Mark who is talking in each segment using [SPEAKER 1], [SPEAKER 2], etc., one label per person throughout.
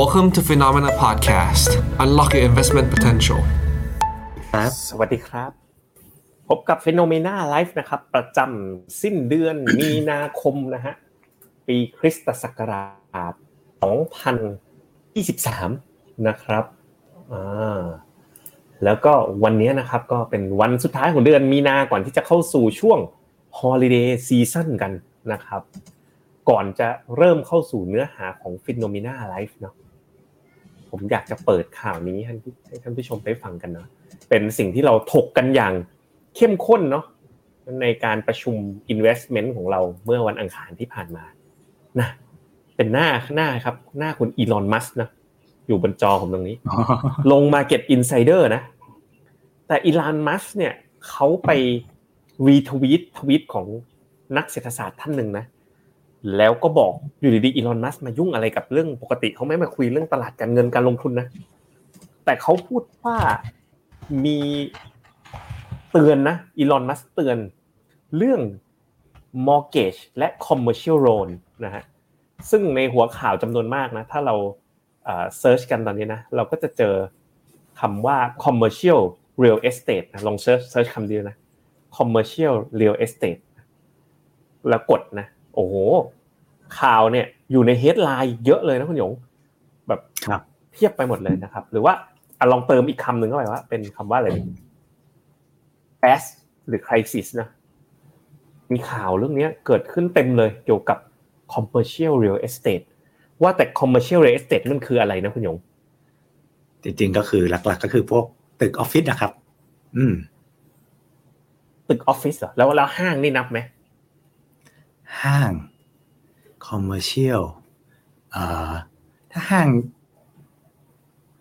[SPEAKER 1] Welcome to Phenomena Podcast. Unlock your investment potential.
[SPEAKER 2] ครับสวัสดีครับ พบกับ Phenomena Live นะครับ ประจำสิ้นเดือนมีนาคมนะฮะ ปีคริสตศักราช 2023 นะครับอ่าแล้วก็วันนี้นะครับก็เป็นวันสุดท้ายของเดือนมีนาก่อนที่จะเข้าสู่ช่วง Holiday Season กันนะครับ ก่อนจะเริ่มเข้าสู่เนื้อหาของ FINNOMENA Live เนาะ ผมอยากจะเปิดข่าวนี้ให้ท่านผู้ชมได้ฟังกันเนาะเป็นสิ่งที่เราถกกันอย่างเข้มข้นเนาะในการประชุม investment ของเราเมื่อวันอังคารที่ผ่านมานะเป็นหน้าหน้าครับ หน้าคุณอีลอนมัสก์นะอยู่บนจอผมตรงนี้ ลง Markets Insider นะ แต่อีลอนมัสก์เนี่ยเขาไปรีทวีตทวีตของนักเศรษฐศาสตร์ท่านหนึ่งนะ แล้วก็บอกอยู่ดีๆอีลอนมัสมายุ่งอะไรกับเรื่องปกติเขาไม่มาคุยเรื่องตลาดการเงินการลงทุนนะ แต่เขาพูดว่ามีเตือนนะอีลอนมัสเตือนเรื่อง mortgage และ commercial loan นะฮะซึ่งในหัวข่าวจำนวนมากนะ ถ้าเราเซิร์ชกันตอนนี้นะ เราก็จะเจอคำว่า commercial real estate นะลอง search search คำเดียวนะ commercial real estate แล้วกดนะ โอ้โห ข่าวเนี่ยอยู่ใน headline เยอะเลยนะคุณหยง แบบเพียบไปหมดเลยนะครับ หรือว่าลองเติมอีกคำหนึ่งเข้าไปว่า เป็นคำว่าอะไร bust หรือ crisis นะ มีข่าวเรื่องนี้เกิดขึ้นเต็มเลยเกี่ยวกับ commercial real estate ว่าแต่ commercial real estate มันคืออะไรนะคุณหยง
[SPEAKER 3] จริงๆก็คือหลัก ๆ ก็คือพวกตึกออฟฟิศนะครับ อืม
[SPEAKER 2] ตึกออฟฟิศเหรอแล้วแล้วห้างนี่นับไหม
[SPEAKER 3] ห้าง commercial อ่าถ้าห้าง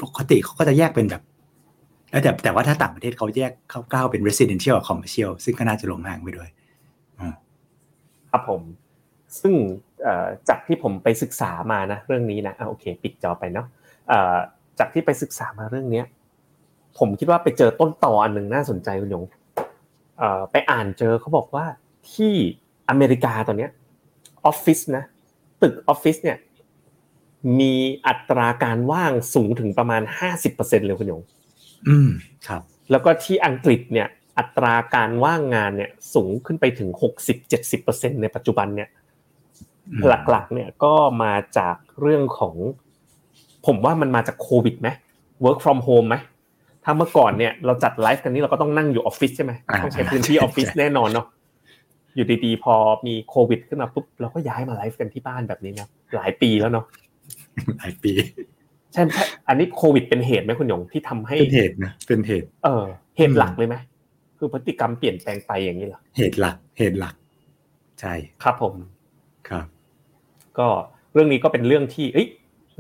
[SPEAKER 3] ปกติเขาก็จะแยกเป็นแบบแล้วแต่แต่ว่าถ้าต่างประเทศเขาแยกเขาก้าวเป็น residential กับ commercial ซึ่งก็น่าจะลงห้างไปด้วย
[SPEAKER 2] ครับผม ซึ่งจากที่ผมไปศึกษามานะเรื่องนี้นะโอเค ปิดจอไปเนาะจากที่ไปศึกษามาเรื่องเนี้ย ผมคิดว่าไปเจอต้นต่ออันหนึ่งน่าสนใจคุณยงไปอ่านเจอเขาบอกว่าที่ อเมริกาตอนเนี้ยออฟฟิศนะตึกออฟฟิศเนี่ย มีอัตราการว่างสูงถึงประมาณห้าสิบเปอร์เซ็นเลยคุณยง
[SPEAKER 3] อืมครับ
[SPEAKER 2] แล้วก็ที่อังกฤษเนี่ย อัตราการว่างงานเนี่ย สูงขึ้นไปถึงหกสิบเจ็ดสิบเปอร์เซ็นต์ในปัจจุบันเนี่ย หลักๆ เนี่ยก็มาจากเรื่องของ ผมว่ามันมาจากโควิดไหม work from home ไหมถ้าเมื่อก่อนเนี่ยเราจัดไลฟ์กันนี้เราก็ต้องนั่งอยู่ออฟฟิศใช่ไหมต้องใช้พื้นที่ออฟฟิศแน่นอนเนาะ อยู่ดีๆพอมีโควิด ขึ้นมาปุ๊บเราก็ย้ายมาไลฟ์กันที่บ้านแบบนี้นะหลายปีแล้วเนาะ
[SPEAKER 3] หลายปี
[SPEAKER 2] ใช่ใช่อันนี้โควิดเป็นเหตุไหมคุณหยงที่ทำให้
[SPEAKER 3] เป็นเหตุนะเป็นเหตุ
[SPEAKER 2] เออ เหตุหลักเลยไหมคือพฤติกรรมเปลี่ยนแปลงไปอย่างนี้เหรอ
[SPEAKER 3] เหตุหลัก เหตุหลัก ใช่
[SPEAKER 2] ครับผม
[SPEAKER 3] ครับ
[SPEAKER 2] ก็เรื่องนี้ก็เป็นเรื่องที่เอ้ย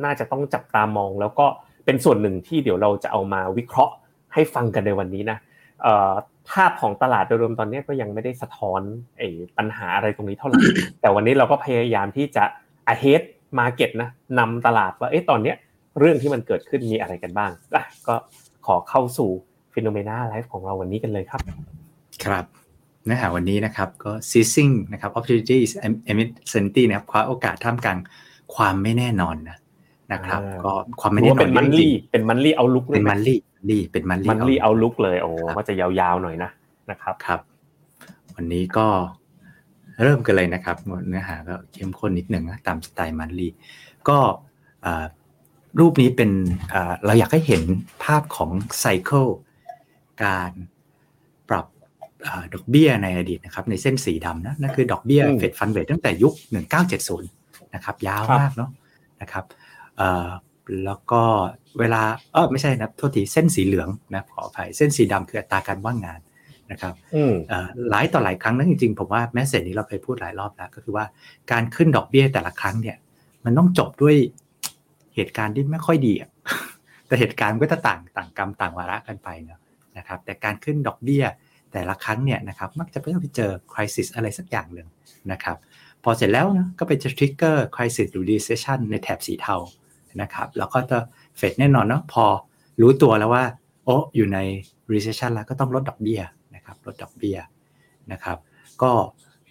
[SPEAKER 2] น่าจะต้องจับตามอง แล้วก็เป็นส่วนหนึ่งที่เดี๋ยวเราจะเอามาวิเคราะห์ให้ฟังกันในวันนี้นะ ภาพของตลาดโดยรวมตอนนี้ก็ยังไม่ได้สะท้อนไอ้ปัญหาอะไรตรงนี้เท่าไหร่ แต่วันนี้เราก็พยายามที่จะ ahead market นะนำตลาดว่าเอ๊ะตอนเนี้ยเรื่องที่มันเกิดขึ้นมีอะไรกันบ้างอะก็ขอเข้าสู่ฟิโนเมนาไลฟ์ของเราวันนี้กันเลยครับ
[SPEAKER 3] ครับเนื้อหาวันนี้นะครับก็ seizing นะครับ opportunities emergency นะครับคว้าโอกาสท่ามกลางความไม่แน่นอนนะ นะครับ ก็ความไม่แน่นอน
[SPEAKER 2] เป็นมันลี่เป็นมันลี่เอาลุก
[SPEAKER 3] เป็นมันลี่ลี่เป็นมันลี่
[SPEAKER 2] มันลี่เอาลุกเลยโอ้ก็จะยาวๆหน่อยนะนะครับ
[SPEAKER 3] ครับ วันนี้ก็เริ่มกันเลยนะครับเนื้อหาก็เข้มข้นนิดหนึ่งนะตามสไตล์มันลี่ก็รูปนี้เป็นเราอยากให้เห็นภาพของไซเคิลการปรับดอกเบี้ยในอดีตนะครับในเส้นสีดำนะนั่นคือดอกเบี้ยเฟดฟันเวทตั้งแต่ยุค 1970 นะครับยาวมากเนาะนะครับ แล้วก็เวลาเออไม่ใช่นะโทษทีเส้นสีเหลืองนะขออภัยเส้นสีดำคืออัตราการว่างงานนะครับหลายต่อหลายครั้งนั้นจริงๆ ผมว่าแมสเซจนี้เราเคยพูดหลายรอบแล้วก็คือว่าการขึ้นดอกเบี้ยแต่ละครั้งเนี่ย มันต้องจบด้วยเหตุการณ์ที่ไม่ค่อยดีแต่เหตุการณ์ก็จะต่างต่างกรรมต่างวาระกันไปเนาะนะครับ แต่การขึ้นดอกเบี้ยแต่ละครั้งเนี่ยนะครับมักจะไปเจอคริสิสอะไรสักอย่างหนึ่งนะครับ พอเสร็จแล้วนะก็ไปจะทริกเกอร์คริสิสหรือดีเซชันในแถบสีเทา นะครับ แล้วก็จะเฟดแน่นอนเนาะพอรู้ตัวแล้วว่า โอ้อยู่ใน recession แล้วก็ต้องลดดอกเบี้ยนะครับลดดอกเบี้ยนะครับ ก็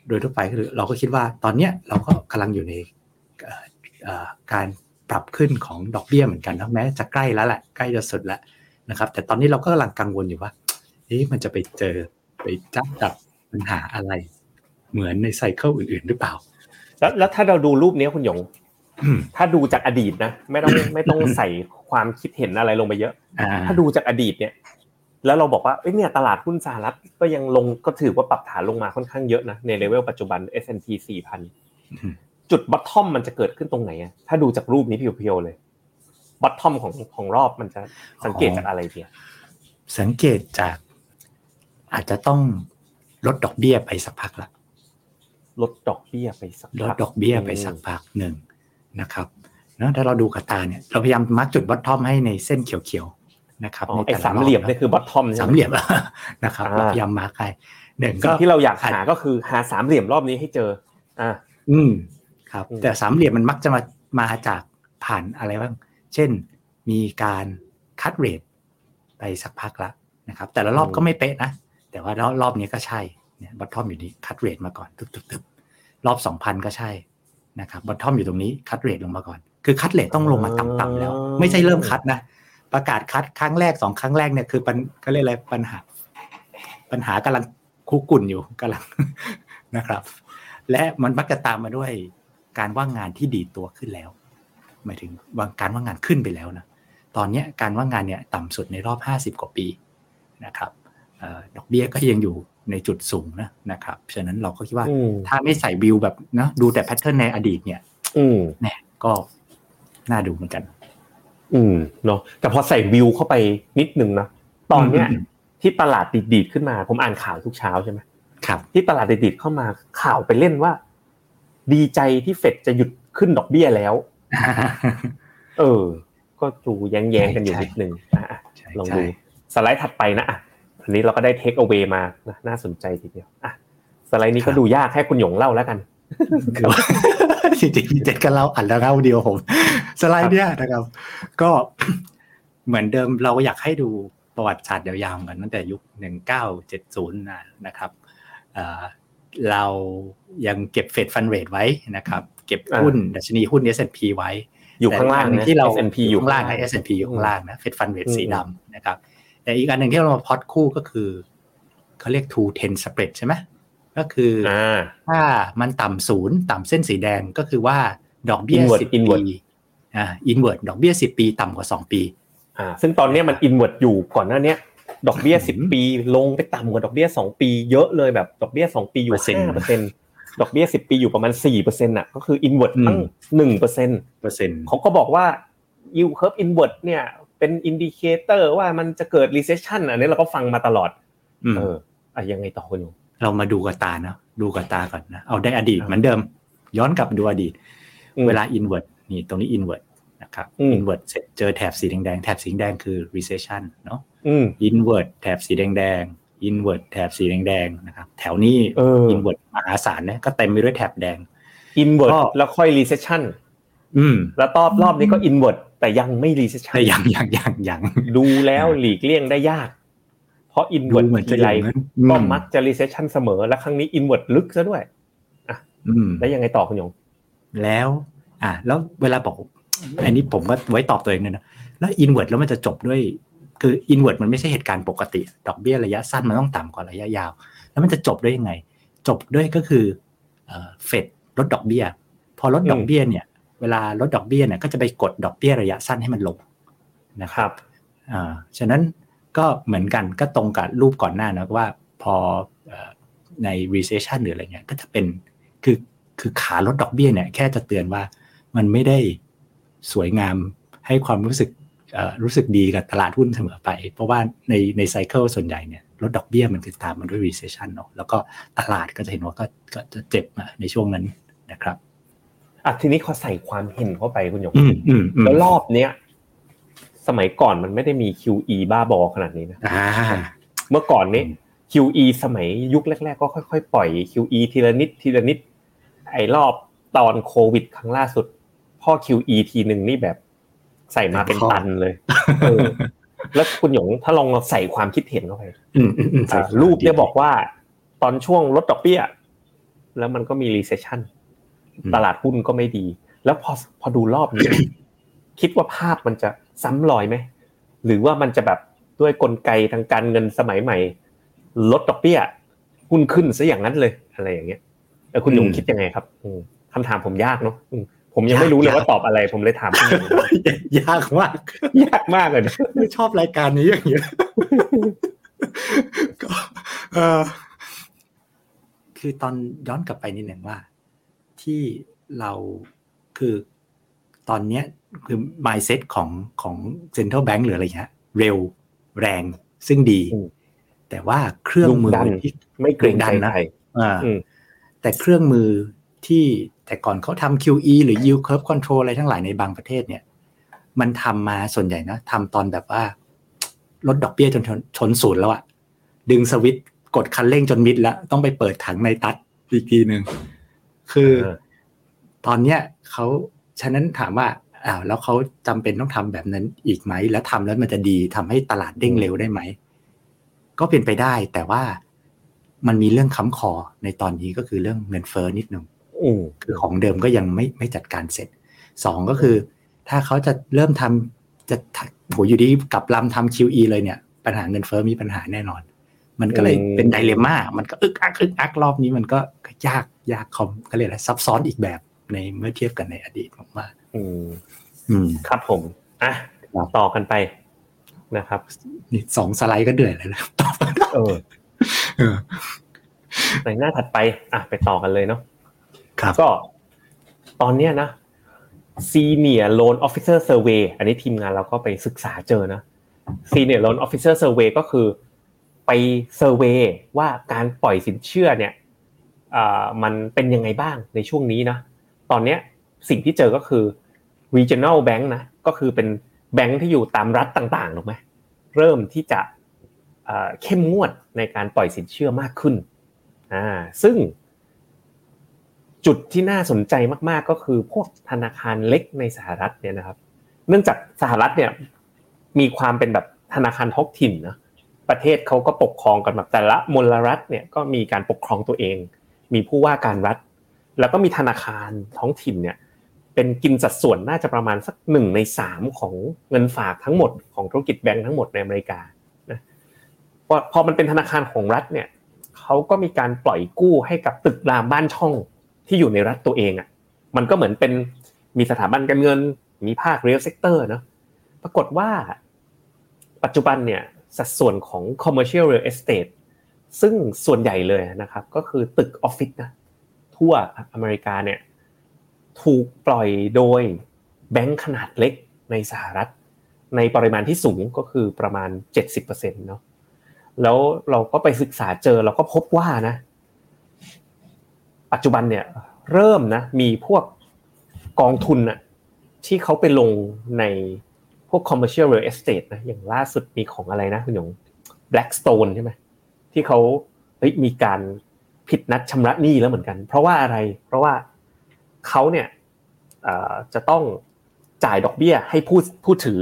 [SPEAKER 3] โดยทั่วไปคือเราก็คิดว่าตอนเนี้ยเราก็กำลังอยู่ในการปรับขึ้นของดอกเบี้ยเหมือนกันนะแม้จะใกล้แล้วแหละใกล้จะสุดแล้วนะครับ แต่ตอนนี้เราก็กำลังกังวลอยู่ว่าเอ๊ะมันจะไปเจอไปจับดับปัญหาอะไร เหมือนในไซเคิลอื่นๆ หรือเปล่า
[SPEAKER 2] แล้วแล้วถ้าเราดูรูปนี้คุณหยง ถ้าดูจากอดีตนะไม่ต้องไม่ต้องใส่ความคิดเห็นอะไรลงไปเยอะ
[SPEAKER 3] อ่า
[SPEAKER 2] ถ้าดูจากอดีตเนี่ย แล้วเราบอกว่าเอ้ยเนี่ยตลาดหุ้นสหรัฐก็ยังลงก็ถือว่าปรับฐานลงมาค่อนข้างเยอะนะในเลเวลปัจจุบัน S&P 4,000 จุด bottom มันจะเกิดขึ้นตรงไหนอะถ้าดูจากรูปนี้ pure ๆเลย bottom ของของรอบมันจะสังเกตจากอะไรเนี่ย
[SPEAKER 3] สังเกตจากอาจจะต้องลดดอกเบี้ยไปสักพักละ
[SPEAKER 2] ลดดอกเบี้ยไปสัก
[SPEAKER 3] ลด
[SPEAKER 2] พัก
[SPEAKER 3] ดอกเบี้ยไปสักพักหนึ่ง นะครับเนอะถ้าเราดูกระตาเนี่ยเราพยายาม mark จุด bottom ให้ในเส้นเขียวๆนะครับ
[SPEAKER 2] อ๋อ
[SPEAKER 3] ใน
[SPEAKER 2] ไอ้
[SPEAKER 3] แต่ละ
[SPEAKER 2] สามเหลี่ยม
[SPEAKER 3] รอบ
[SPEAKER 2] นี่คือ bottom
[SPEAKER 3] สามเหลี่ยมนะครับ
[SPEAKER 2] อ่า
[SPEAKER 3] เราพยายาม mark ให้หนึ่งก็
[SPEAKER 2] สิ่งที่เราอยากหาก็คือหาสามเหลี่ยมรอบนี้ให้เจอ อ่า
[SPEAKER 3] อืมครับ
[SPEAKER 2] อืม
[SPEAKER 3] แต่สามเหลี่ยมมันมักจะมามาจากผ่านอะไรบ้าง เช่น มีการ cut rate ไปสักพักละนะครับ แต่ละรอบก็ไม่เป๊ะนะ แต่ว่ารอบรอบนี้ก็ใช่เนี่ย bottom อยู่นี้ cut rate มาก่อนตึบตึบตึบรอบสองพันก็ใช่ นะครับ bottom อยู่ตรงนี้ cut rate ลงมาก่อน คือ cut rate ต้องลงมาต่ำๆแล้ว ไม่ใช่เริ่ม cut นะ ประกาศ cut ครั้งแรกสองครั้งแรกเนี่ยคือปัญก็เรียกอะไรปัญหา ปัญหากำลังคุกรุ่นอยู่กำลังนะครับ และมันมักจะตามมาด้วยการว่างงานที่ดีดตัวขึ้นแล้วหมายถึงว่าการว่างงานขึ้นไปแล้วนะตอนเนี้ยการว่างงานเนี่ยต่ำสุดในรอบ 50 กว่าปีนะครับเออดอกเบี้ยก็ยังอยู่ ในจุดสูงนะนะครับ ฉะนั้นเราก็คิดว่า
[SPEAKER 2] อืม
[SPEAKER 3] ถ้าไม่ใส่วิวแบบนะดูแต่แพทเทิร์นในอดีตเนี่ย
[SPEAKER 2] อืม
[SPEAKER 3] เนี่ยก็น่าดูเหมือนกัน
[SPEAKER 2] อืมเนาะแต่พอใส่วิวเข้าไปนิดนึงนะตอนเนี้ย
[SPEAKER 3] อืม
[SPEAKER 2] ที่ตลาดดีดๆขึ้นมา ผมอ่านข่าวทุกเช้าใช่ไหม
[SPEAKER 3] ครับ
[SPEAKER 2] ที่ตลาดดีดๆเข้ามาข่าวไปเล่นว่า ดีใจที่เฟดจะหยุดขึ้นดอกเบี้ยแล้ว เออ ก็ดูแย้งๆกันอยู่
[SPEAKER 3] ใช่
[SPEAKER 2] นิดนึงอะ
[SPEAKER 3] ใช่
[SPEAKER 2] ลอง
[SPEAKER 3] ใช่
[SPEAKER 2] ดูสไลด์ถัดไปนะอะ อันนี้เราก็ได้เทคเอา a y มานะน่าสนใจทีเดียวอะสไลด์นี้ก็ดูยากให้คุณหยงเล่าแล้วกัน
[SPEAKER 3] คือว่าจริงๆเจ็ดก็เล่าอันแล้วเล่าเดียวผม สไลด์เนี้ยนะครับ ก็เหมือนเดิมเราอยากให้ดูประวัติศาสตร์ยาวๆกันตั้งแต่ยุคหนึ่งเก้าเจ็ดศูนย์นะครับเอ่อเรายังเก็บ Fed Funds Rate ไว้นะครับ เก็บหุ้นดัชนีหุ้น S&P ไว้
[SPEAKER 2] อยู่ข้างล่าง
[SPEAKER 3] แต่อีกอันหนึ่
[SPEAKER 2] นะ
[SPEAKER 3] ที่เรา
[SPEAKER 2] S&P อยู่
[SPEAKER 3] ข้างล่างนะ S&P อยู่ข้างล่างนะ Fed Funds Rate สีดำนะครับ แต่อีกอันหนึ่งที่เรามาพอดคู่ก็คือเขาเรียก two ten spread ใช่ไหมก็คือ
[SPEAKER 2] อ่า
[SPEAKER 3] ถ้ามันต่ำศูนย์ต่ำเส้นสีแดงก็คือว่าดอกเบี้ย
[SPEAKER 2] Inward
[SPEAKER 3] สิบ
[SPEAKER 2] inward
[SPEAKER 3] ปีอ่าอินเวอร์ดดอกเบี้ยสิบปีต่ำกว่าสองปี
[SPEAKER 2] อ่าซึ่งตอนเนี้ยมันอินเว r ร์อยู่ก่อนหน้าเนี้ยดอกเบี้ย
[SPEAKER 3] อืม
[SPEAKER 2] สิบปีลงไปต่ำกว่าดอกเบี้ยสองปี เยอะเลยแบบดอกเบี้ยสองปีอยู่
[SPEAKER 3] เปอร์เซ็นต์
[SPEAKER 2] ห้าเปอร์เซ็นต์ดอกเบี้ยสิบปีอยู่ประมาณสี่เปอร์เซ็นต์อะก็คืออินเว r ร์ตั้ง
[SPEAKER 3] อืม
[SPEAKER 2] หนึ่งเปอร์เซ็นต์
[SPEAKER 3] เปอร์เซ็นต์
[SPEAKER 2] เขาก็บอกว่า yield curve invert เนี่ย เป็น indicator ว่ามันจะเกิด recession อันนี้เราก็ฟังมาตลอด
[SPEAKER 3] อืม
[SPEAKER 2] เอออะยังไงต่อคุณหยง
[SPEAKER 3] เรามาดูกับตานะดูกับตาก่อนนะเอาได้อดีต
[SPEAKER 2] ครับ
[SPEAKER 3] เหมือนเดิม ย้อนกลับดูอดีต
[SPEAKER 2] อืม
[SPEAKER 3] เวลา invert นี่ตรงนี้ invertนะครับ
[SPEAKER 2] อืม
[SPEAKER 3] invert เสร็จเจอแถบสีแดงๆแถบสีแดงคือ recession เนาะ
[SPEAKER 2] อืม
[SPEAKER 3] invert แถบสีแดงๆ invert แถบสีแดงๆนะครับแถวนี้
[SPEAKER 2] เออ
[SPEAKER 3] invert มหาศาลเนี่ยก็เต็มไปด้วยแถบแดง
[SPEAKER 2] inward
[SPEAKER 3] ก็
[SPEAKER 2] แล้วค่อย recession
[SPEAKER 3] อืม
[SPEAKER 2] แล้วรอบรอบนี้ก็ inward แต่ยังไม่ recession
[SPEAKER 3] แต่ยังยังยังยัง
[SPEAKER 2] ดูแล้วหลีกเลี่ยงได้ยาก เพราะ
[SPEAKER 3] ดู
[SPEAKER 2] inward
[SPEAKER 3] เหมือน
[SPEAKER 2] ที
[SPEAKER 3] จะอ
[SPEAKER 2] ไร
[SPEAKER 3] ย่างนั้น
[SPEAKER 2] ก็
[SPEAKER 3] อื
[SPEAKER 2] มักจะ recession เสมอ และครั้งนี้ inward ลึกซะด้วย
[SPEAKER 3] อืม
[SPEAKER 2] แล้วยังไงต่อคุณหยง
[SPEAKER 3] แล้ว อะแล้วเวลาบอกอันนี้ผมก็ไว้ตอบตัวเองเลยนะแล้วอินเว r ร์แล้วมันจะจบด้วย คืออินเว r ร์มันไม่ใช่เหตุการณ์ปกติ ดอกเบี้ยระยะสั้นมันต้องต่ำกว่าระยะยาว แล้วมันจะจบด้วยยังไง จบด้วยก็คือเฟดลดดอกเบี้ย พอลดดอกเบี้ยเนี่ย เวลาลดดอกเบี้ยเนี่ยก็จะไปกดดอกเบี้ยระยะสั้นให้มันลงนะค
[SPEAKER 2] ครับรับ
[SPEAKER 3] อ่าฉะนั้นก็เหมือนกันก็ตรงกับรูปก่อนหน้านะว่าพอเอ่อใน recession หรืออะไรเงี้ยก็จะเป็นคือคือขาลดดอกเบี้ยเนี่ยแค่จะเตือนว่ามันไม่ได้สวยงามให้ความรู้สึกเอ่อรู้สึกดีกับตลาดหุ้นเสมอไป เพราะว่าในในไซเคิลส่วนใหญ่เนี่ยลดดอกเบี้ยมันคือตามมาด้วย recession เนาะแล้วก็ตลาดก็จะเห็นว่าก็ก็จะเจ็บมาในช่วงนั้นนะครับ
[SPEAKER 2] อะทีนี้ขอใส่ความเห็นเข้าไปคุณหยง
[SPEAKER 3] อืมอืมอืม
[SPEAKER 2] แล้วรอบเนี้ยสมัยก่อนมันไม่ได้มี QE บ้าบอขนาดนี้นะ
[SPEAKER 3] อ่า
[SPEAKER 2] เมื่อก่อนนี้
[SPEAKER 3] อืม
[SPEAKER 2] QE สมัยยุคแรก ๆ ก็ค่อยๆปล่อย QE ทีละนิดทีละนิด ไอ้รอบตอนโควิด ครั้งล่าสุด พ่อ QE ทีหนึ่งนี่แบบ ใส่มาเป็นตันเลยเออแล้วคุณหยงถ้าลองใส่ความคิดเห็นเข้าไป
[SPEAKER 3] อืมอืมอืม
[SPEAKER 2] อ่ารูปเนี่ยบอกว่า ตอนช่วงลดดอกเบี้ย แล้วมันก็มี recession ตลาดหุ้นก็ไม่ดี แล้วพอพอดูรอบนี้คิดว่าภาพมันจะซ้ำรอยไหมหรือว่ามันจะแบบด้วยกลไกทางการเงินสมัยใหม่ ลดดอกเบี้ยหุ้นขึ้นซะอย่างนั้นเลยอะไรอย่างเงี้ยเออคุณยงคิดยังไงครับคำถามผมยากเนาะผมยังไม่รู้เลยว่าตอบอะไรผมเลยถามคุณยง
[SPEAKER 3] ยากมาก
[SPEAKER 2] ยากมากเลย
[SPEAKER 3] ไม่ชอบรายการนี้อย่างเงี้ยก็เออคือตอนย้อนกลับไปนิดหนึ่งว่า ที่เราคือตอนเนี้ยคือ mindset ของของ central bank หรืออะไรเงี้ยเร็วแรงซึ่งดี แต่ว่าเครื่องมือ
[SPEAKER 2] ที่ไม่เกรงใจ
[SPEAKER 3] นะแต่เครื่องมือที่แต่ก่อนเขาทำ QE หรือ yield curve control อะไรทั้งหลายในบางประเทศเนี่ย มันทำมาส่วนใหญ่นะทำตอนแบบว่า ลดดอกเบี้ยจนชนศูนย์แล้วอะดึงสวิตกดคันเร่งจนมิดแล้ว ต้องไปเปิดถังในตัดอีกทีหนึ่ง คือ ตอนเนี้ยเขาฉะนั้นถามว่าอ้าวแล้วเขาจำเป็นต้องทำแบบนั้นอีกไหม แล้วทำแล้วมันจะดีทำให้ตลาดเด้งเร็วได้ไหม ก็เป็นไปได้แต่ว่ามันมีเรื่องค้ำคอในตอนนี้ก็คือเรื่องเงินเฟ้อนิดหนึ่งคือของเดิมก็ยังไม่ไม่จัดการเสร็จสองก็คือ ถ้าเขาจะเริ่มทำจะโหอยู่ดีกับลำทำ QE เลยเนี่ย ปัญหาเงินเฟ้อมีปัญหาแน่นอน มันก็เลยเป็นไดเลม่ามันก็อึกอักอึกอักรอบนี้มันก็ยาก ยากคอมก็เลยอะไรซับซ้อนอีกแบบในเมื่อเทียบกันในอดีตผมว่า
[SPEAKER 2] อืมอืมครับผมอะต่อกันไปนะครับ
[SPEAKER 3] นี่สองสไลด์ก็เดือดเลยนะต่อเออ
[SPEAKER 2] ในหน้าถัดไป อะไปต่อกันเลยเนาะ
[SPEAKER 3] ครับ
[SPEAKER 2] ก็ตอนเนี้ยนะ Senior Loan Officer Survey อันนี้ทีมงานเราก็ไปศึกษาเจอนะ Senior Loan Officer Survey ก็คือไปเซอร์เวยว่าการปล่อยสินเชื่อเนี่ย มันเป็นยังไงบ้างในช่วงนี้นะตอนเนี้ยสิ่งที่เจอก็คือ regional bank นะก็คือเป็นแบงค์ที่อยู่ตามรัฐต่างๆถูกไหมเริ่มที่จะเข้มงวดในการปล่อยสินเชื่อมากขึ้นอ่าซึ่ง จุดที่น่าสนใจมากๆก็คือพวกธนาคารเล็กในสหรัฐเนี่ยนะครับ เนื่องจากสหรัฐเนี่ยมีความเป็นแบบธนาคารท้องถิ่นนะประเทศเขาก็ปกครองกันแบบแต่ละมลรัฐเนี่ยก็มีการปกครองตัวเอง มีผู้ว่าการรัฐ แล้วก็มีธนาคารท้องถิ่นเนี่ยเป็นกินสัดส่วนน่าจะประมาณสักหนึ่งในสามของเงินฝากทั้งหมดของธุรกิจแบงก์ทั้งหมดในอเมริกาพอพอมันเป็นธนาคารของรัฐเนี่ยเขาก็มีการปล่อยกู้ให้กับตึกรามบ้านช่องที่อยู่ในรัฐตัวเองอะมันก็เหมือนเป็นมีสถาบันการเงิน มีภาค real sector เนาะปรากฏว่าปัจจุบันเนี่ยสัดส่วนของ commercial real estate ซึ่งส่วนใหญ่เลยนะครับ ก็คือตึกออฟฟิศนะทั่วอเมริกาเนี่ยถูกปล่อยโดยแบงค์ขนาดเล็กในสหรัฐ ในปริมาณที่สูงก็คือประมาณ 70%เนาะแล้วเราก็ไปศึกษาเจอเราก็พบว่านะ ปัจจุบันเนี่ยเริ่มนะมีพวกกองทุนนะที่เขาไปลงในพวก commercial real estate นะอย่างล่าสุดมีของอะไรนะคุณหยง Blackstone ใช่ไหม ที่เขาเฮ้ยมีการผิดนัดชำระหนี้แล้วเหมือนกัน เพราะว่าอะไร เพราะว่าเขาเนี่ยจะต้องจ่ายดอกเบี้ยให้ผู้ผู้ถือ